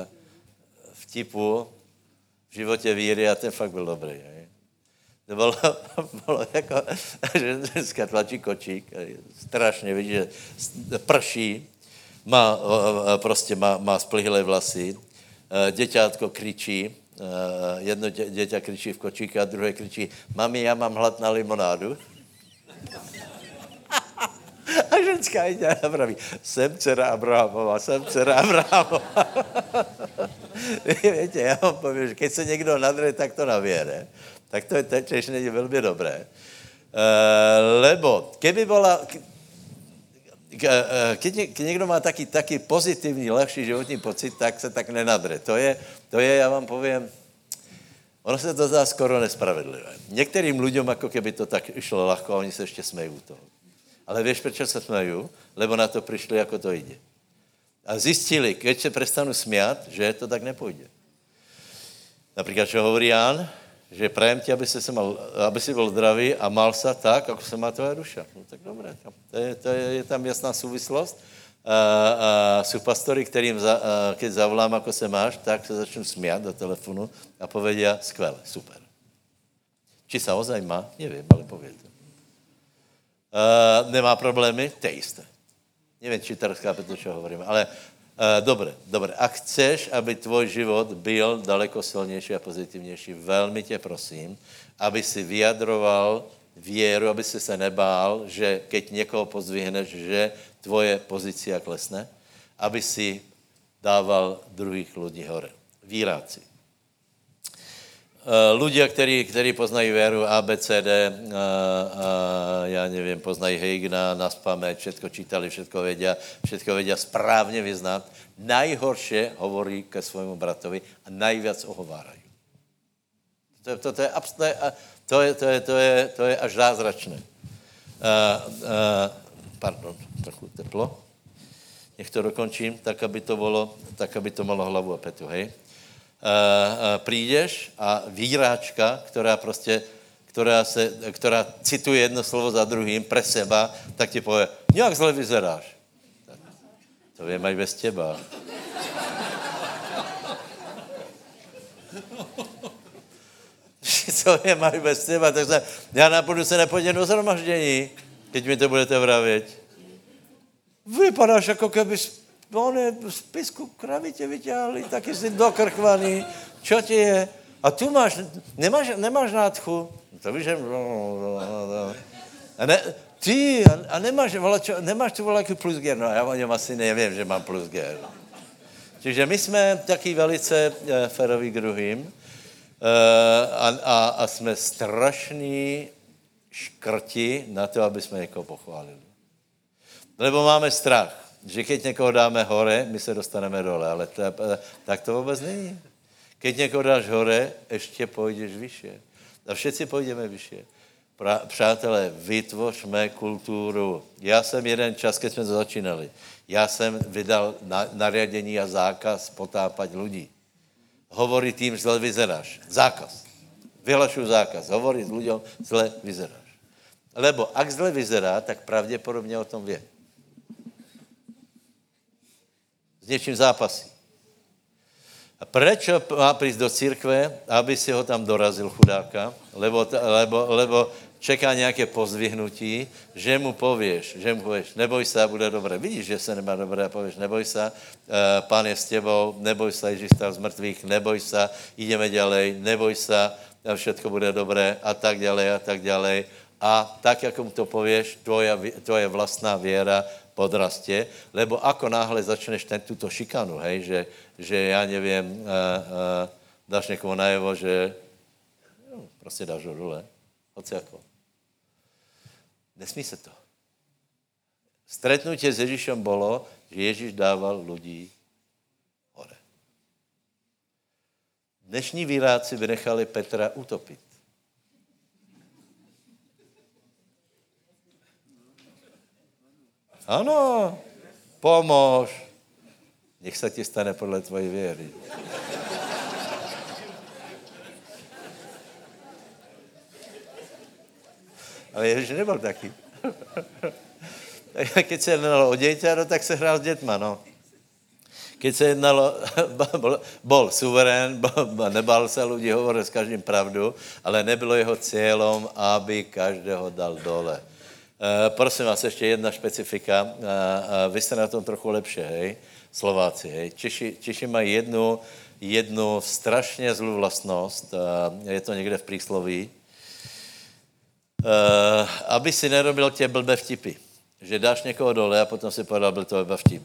uh, vtipů v životě víry a ten fakt byl dobrý. Je. To bylo, bylo jako, že dneska tlačí kočík, strašně, vidí, že prší, má, prostě má, má splihlé vlasy, děťátko kričí, jedno dě, kričí v kočíku a druhé kričí, mami, já mám hlad na limonádu. A ženská jde a praví, jsem dcera Abrahamova, jsem dcera Abrahamova. Víte, já vám povím, že keď se někdo nadre, tak to navěre. Tak to je teď, není velmi dobré. Uh, lebo keby bola, eh, keď, někdo má taký, taký pozitivní, lehší životní pocit, tak se tak nenadre. To je, to je, já vám povím, ono se to zdá skoro nespravedlivé. Některým lidem, jako keby to tak šlo lahko, a oni se ještě smejí toho. Ale víš, proč se smejí? Lebo na to přišli, jako to jde. A zjistili, keď se prestanu smiat, že to tak nepůjde. Například, čo hovorí Ján, že prajem ti, aby, se mal, aby si byl zdravý a mal se tak, jako se má tvoje duša. No tak dobré, to je, to je, je tam jasná souvislost. A, a jsou pastory, kterým, za, a, keď zavolám, ako se máš, tak se začnu smiat do telefonu a povedia, skvěle, super. Či se ozaj má? Nevím, ale. Uh, nemá problémy? To je jisté. Nevím, či teraz chápete, čo hovorím, ale dobre, dobre. A chceš, aby tvoj život byl daleko silnější a pozitivnější, velmi tě prosím, aby si vyjadroval věru, aby si se nebál, že keď někoho pozdvihneš, že tvoje pozícia klesne, aby si dával druhých lidí hore. Víráci. Eh, ľudia, ktorí, ktorí poznají věru ABCD, a, a, já nevím, poznají Heigna na spameť, všetko čítali, všetko vedia, všetko vedia správně vyznat, najhoršie hovorí ke svojmu bratovi a najviac ohovárají. To, to, to, je, to, je, to, je, to, je, to je až zázračné. Uh, uh, pardon, trochu teplo. Nech to dokončím, tak aby to, bolo, tak, aby to malo hlavu a petu, hej? Uh, prídeš a výráčka, která prostě, která, se, která cituje jedno slovo za druhým pre seba, tak ti povie, nějak zle vyzeráš. To vím aj bez těba. Co vím aj bez těba, takže já napůjdu se nepůjde do zhromaždění, keď mi to budete vravit. Vypadáš, jako kebys on je z pisku kravitě vyťahli, taky si dokrchvaný. Čo ti je? A tu máš, nemáš, nemáš nádchu? To víš, že... A ne, ty, a nemáš, čo, nemáš tu voľaký plus G? No já o něm asi nevím, že mám plus G. Čiže my jsme taky velice e, feroví k druhým e, a, a, a jsme strašní škrti na to, aby jsme někoho pochválili. Lebo máme strach že keď někoho dáme hore, my se dostaneme dole, ale to, tak to vůbec není. Keď někoho dáš hore, ještě půjdeš vyššie. A všetci půjdeme vyššie. Pra, přátelé, vytvořme kulturu. Já jsem jeden čas, keď jsme to začínali, já jsem vydal na, nariadení a zákaz potápať ľudí. Hovorí tým, zle vyzeráš. Zákaz. Vyhlašuju zákaz. Hovorí ľuďom, zle vyzeráš. Lebo ak zle vyzerá, tak pravděpodobně o tom vie. S něčím zápasí. A prečo má prísť do církve, aby si ho tam dorazil chudáka? Lebo, lebo, lebo čeká nějaké pozvihnutí, že mu povieš, že mu povieš, neboj sa, bude dobré. Vidíš, že se nemá dobré a povieš, neboj sa, uh, pán je s tebou, neboj sa, Ježíš stal z mŕtvych, neboj sa, ideme ďalej, neboj sa, všetko bude dobré a tak ďalej a tak ďalej. A tak, ako mu to povieš, tvoja, tvoja vlastná viera podrastie, lebo ako náhle začneš ten, túto šikanu, hej, že, že ja neviem, uh, uh, dáš někomu najevo, že no, prostě dáš ho dole, hoci ako. Nesmí se to. Stretnutie s Ježíšem bolo, že Ježíš dával ľudí hore. Dnešní výráci vynechali Petra utopit. Ano, pomož. Nech se ti stane podle tvojí věry. Ale Ježíš nebyl taky. Keď se jednalo o dieťa, no, tak se hrál s dětma, no. Keď se jednalo, bol, bol suverén, bol, nebal se ľudí, hovoril s každým pravdu, ale nebylo jeho cílem, aby každého dal dole. Uh, prosím vás, ještě jedna špecifika. Uh, uh, vy jste na tom trochu lepšie, hej? Slováci, hej? Češi, Češi mají jednu, jednu strašně zlou vlastnost, je to někde v prísloví, aby si nerobil tě blbé vtipy. Že dáš někoho dole a potom si povedal, byl to iba vtip.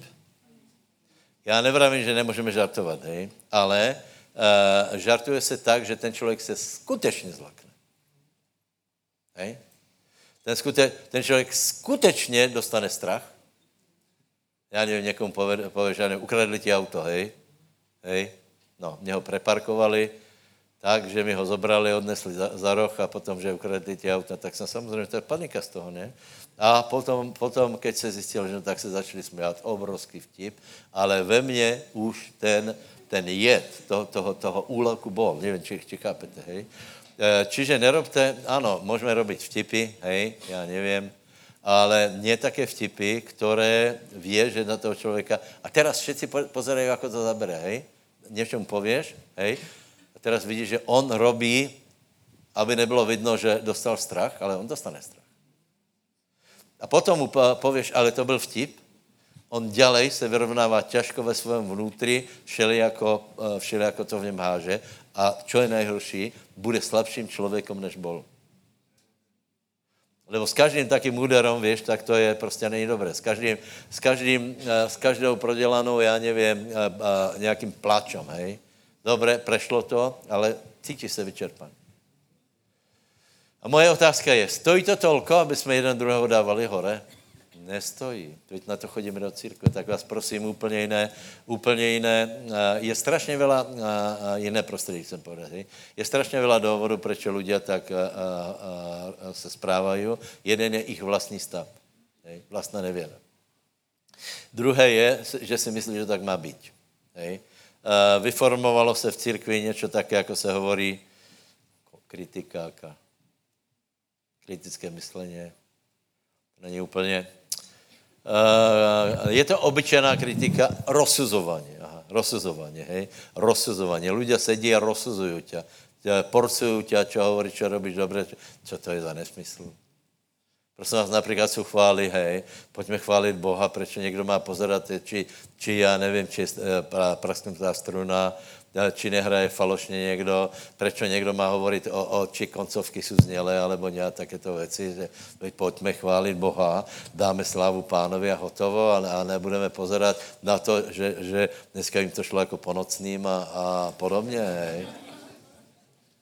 Já nevravím, že nemůžeme žartovat, hej? ale žartuje se tak, že ten člověk se skutečně zlakne. Hej? Ten, skute, ten člověk skutečně dostane strach. Já nevím, někomu že nevím, ukradli ti auto, hej, hej, no, mě ho preparkovali, tak, že mi ho zobrali, odnesli za, za roh a potom, že ukradli ti auta, tak jsem samozřejmě, to je panika z toho, ne? A potom, potom keď se zjistil, že no, tak se začali smět, obrovský vtip, ale ve mně už ten, ten jed toho, toho, toho úleku bol, nevím, či, či chápete, hej? Eh, čiže nerobte, áno, môžeme robiť vtipy, hej, ja neviem, ale nie také vtipy, ktoré vie, že na toho človeka... A teraz všetci pozerajú, ako to zabere, hej? Niečo mu povieš, hej? A teraz vidíš, že on robí, aby nebylo vidno, že dostal strach, ale on dostane strach. A potom mu povieš, ale to byl vtip, on ďalej se vyrovnává ťažko ve svém vnútri, všelijako, eh, všelijako to v něm háže a čo je nejhorší, bude slabším člověkom, než bol. Lebo s každým takým úderom, vieš, tak to je prostě není dobré. S každým, s každým, eh, s každou prodělanou, já nevím, eh, eh, nějakým plačom, hej. Dobre, prešlo to, ale cítiš se vyčerpaný. A moje otázka je, stojí to tolko, aby jsme jeden druhého dávali hore? Nestojí. Teď na to chodíme do církve, tak vás prosím úplně jiné, úplně jiné. Je strašně veľa, jiné prostředí chcem povedat, je strašně veľa důvodů, proč ľudia tak a, se správají. Jeden je ich vlastní stav, vlastná nevěra. Druhé je, že si myslí, že tak má být. Vyformovalo se v církvi něco také, jako se hovorí, kritika, kritické myšlení. Není úplně je to obyčejná kritika, rozsuzovanie. Aha, rozsuzovanie, hej. Rozsuzovanie. Ľudia sedí a rozsuzujú ťa. Porcujú ťa, čo hovorí, čo robíš dobre. Čo to je za nesmysl? Prosím vás, napríklad sú chvály, hej, poďme chváliť Boha, prečo niekto má pozerať, či, či ja neviem, či je e, prasknutá struna, či nehraje falošně někdo, prečo někdo má hovoriť o, o či koncovky jsou znělé, alebo nějak takéto věci, že pojďme chválit Boha, dáme slávu pánovi a hotovo a, a nebudeme pozerať na to, že, že dneska jim to šlo jako po nocným a, a podobně. Hej.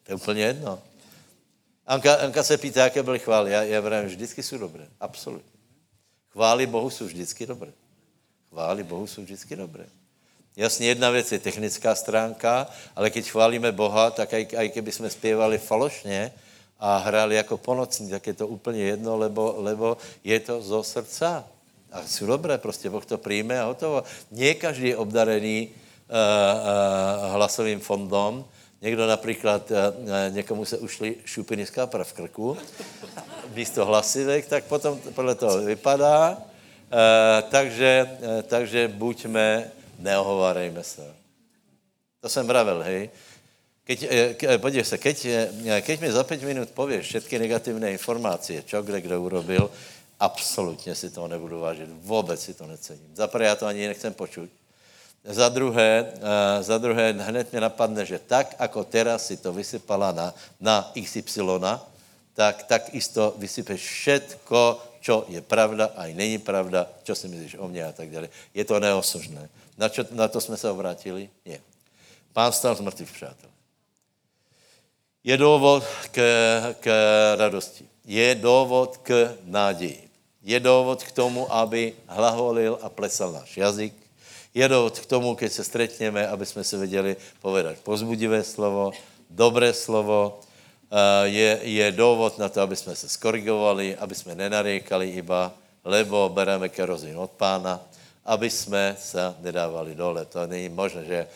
To je úplně jedno. Anka, Anka se pýta, jaké byly chvály. Já, já vravím, vždycky jsou dobré. Absolutně. Chvály Bohu jsou vždycky dobré. Chvály Bohu jsou vždycky dobré. Jasně, jedna věc je technická stránka, ale když chválíme Boha, tak aj, aj keby jsme zpěvali falošně, a hrali jako ponocní, tak je to úplně jedno, lebo, lebo je to zo srdca. A jsou dobré, prostě Boh to přijme a hotovo. Nie každý je obdarený uh, uh, hlasovým fondom, Někdo například, uh, někomu se ušli šupiny z kapra v krku, místo hlasivek, tak potom podle toho vypadá. Takže, takže buďme, neohovárejme se. To jsem vravil, hej. Keď, ke, podívej se, keď, keď mi za 5 minut pověš všetky negativní informace, čo kde kdo urobil, absolutně si toho nebudu vážit. Vůbec si to necením. Za prvé, já to ani nechcem počuť. Za druhé, uh, za druhé, hned mě napadne, že tak, ako teraz si to vysypala na, na XY, tak, tak isto vysypeš všetko, čo je pravda, aj není pravda, čo si myslíš o mně a tak dále. Je to neosožné. Na, čo, na to jsme se obrátili? Nie. Pán stal z mrtvých, přátel. Je důvod k, k radosti. Je důvod k náději. Je důvod k tomu, aby hlaholil a plesal náš jazyk. Je důvod k tomu, keď se stretneme, aby jsme se věděli povedať pozbudivé slovo, dobré slovo. Je, je důvod na to, aby jsme se skorigovali, aby jsme nenariekali iba, lebo bereme kerozín od pána, aby jsme se nedávali dole. To není možné, že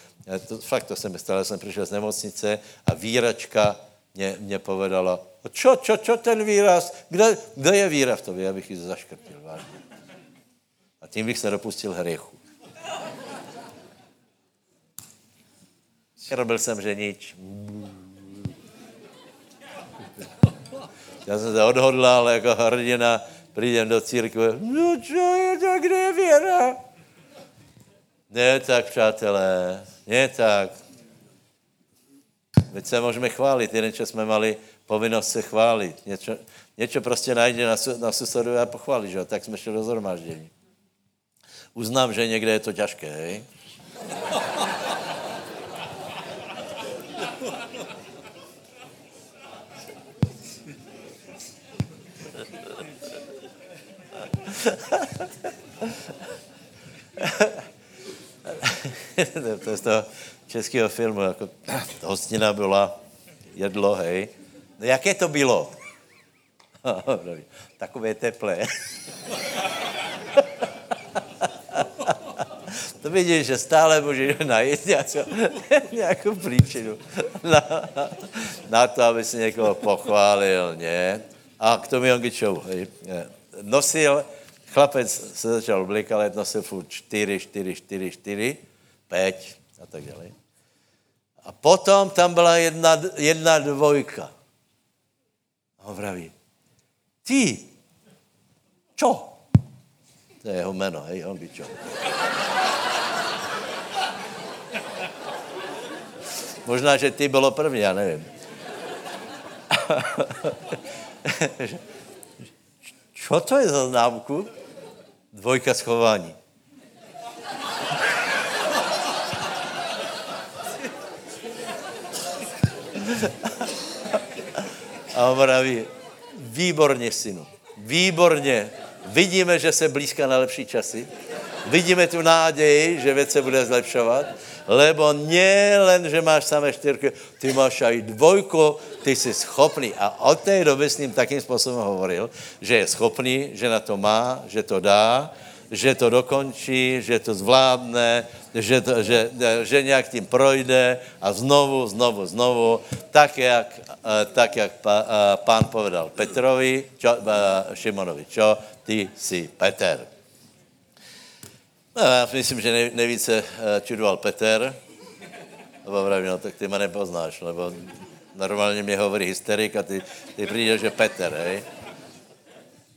to, fakt to se mi stalo, jsem přišel z nemocnice a výračka mě, mě povedala, čo, čo, čo ten výraz, kde, kde je víra v tobě, abych ji zaškrtil, vážně. A tím bych se dopustil hriechu. Robil jsem, že nič. Já jsem se odhodlal jako hrdina, přijdem do církve, no čo je to, kde je víra? Ne tak, přátelé, ne tak. Veď se můžeme chválit. Jeden čas jsme mali povinnost se chválit. Něco, něco prostě najde na, na susedu a pochválit, že? tak jsme šli do zhromáždění. Uznám, že někde je to těžké, hej? To je z toho českého filmu, jako hostina byla, jedlo, hej. No jaké to bylo? Takové teplé. to vidíš, že stále můžeš najít nějakou, nějakou příčinu na, na to, aby si někoho pochválil, ne? A k tomu Jongičovu, hej. Nosil, chlapec se začal oblíkat, nosil furt 4, 4, 4, 4, 5 a tak dále. A potom tam byla jedna, jedna dvojka. A on vraví, ty, čo? To je jeho jméno, hej, on by čo. Možná, že ty bylo první, já nevím. Čo to je za známku? Dvojka schování. A on praví, výborně, synu, výborně. Vidíme, že se blízká na lepší časy. Vidíme tu náději, že věc se bude zlepšovat, lebo len, že máš samé čtyřky, ty máš aj dvojku, ty jsi schopný. A od té doby s ním takým způsobem hovoril, že je schopný, že na to má, že to dá, že to dokončí, že to zvládne, že, to, že, že nějak tím projde a znovu, znovu, znovu, tak jak, eh, tak jak eh, pán povedal Petrovi, čo, eh, Šimonovi, čo, ty jsi Peter. No, já myslím, že nejvíce čudoval Peter, lebo vravím, no tak ty mě nepoznáš, lebo normálně mě hovorí hysterik a ty, ty přijdeš, že Peter, hej.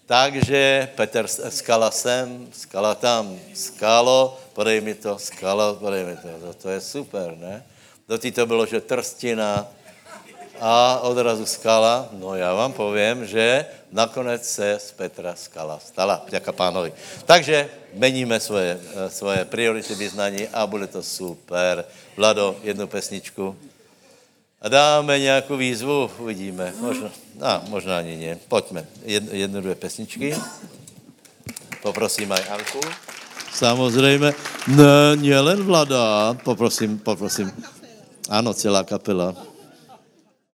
Takže Petr skala sem, skala tam, skalo, podej mi to, skalo, podej mi to. To, to je super, ne? Do to bylo, že trstina a odrazu skala. No já vám povím, že nakonec se z Petra skala stala. Děka pánovi. Takže meníme svoje, svoje priority vyznání a bude to super. Vlado, jednu pesničku. A dáme nějakou výzvu, uvidíme. Možná, no, možná ani ne. Pojďme. Jednu, jednu, dvě pesničky. Poprosím aj Anku. Samozřejmě. Ne, len Vlada. Poprosím, poprosím. Ano, celá kapela.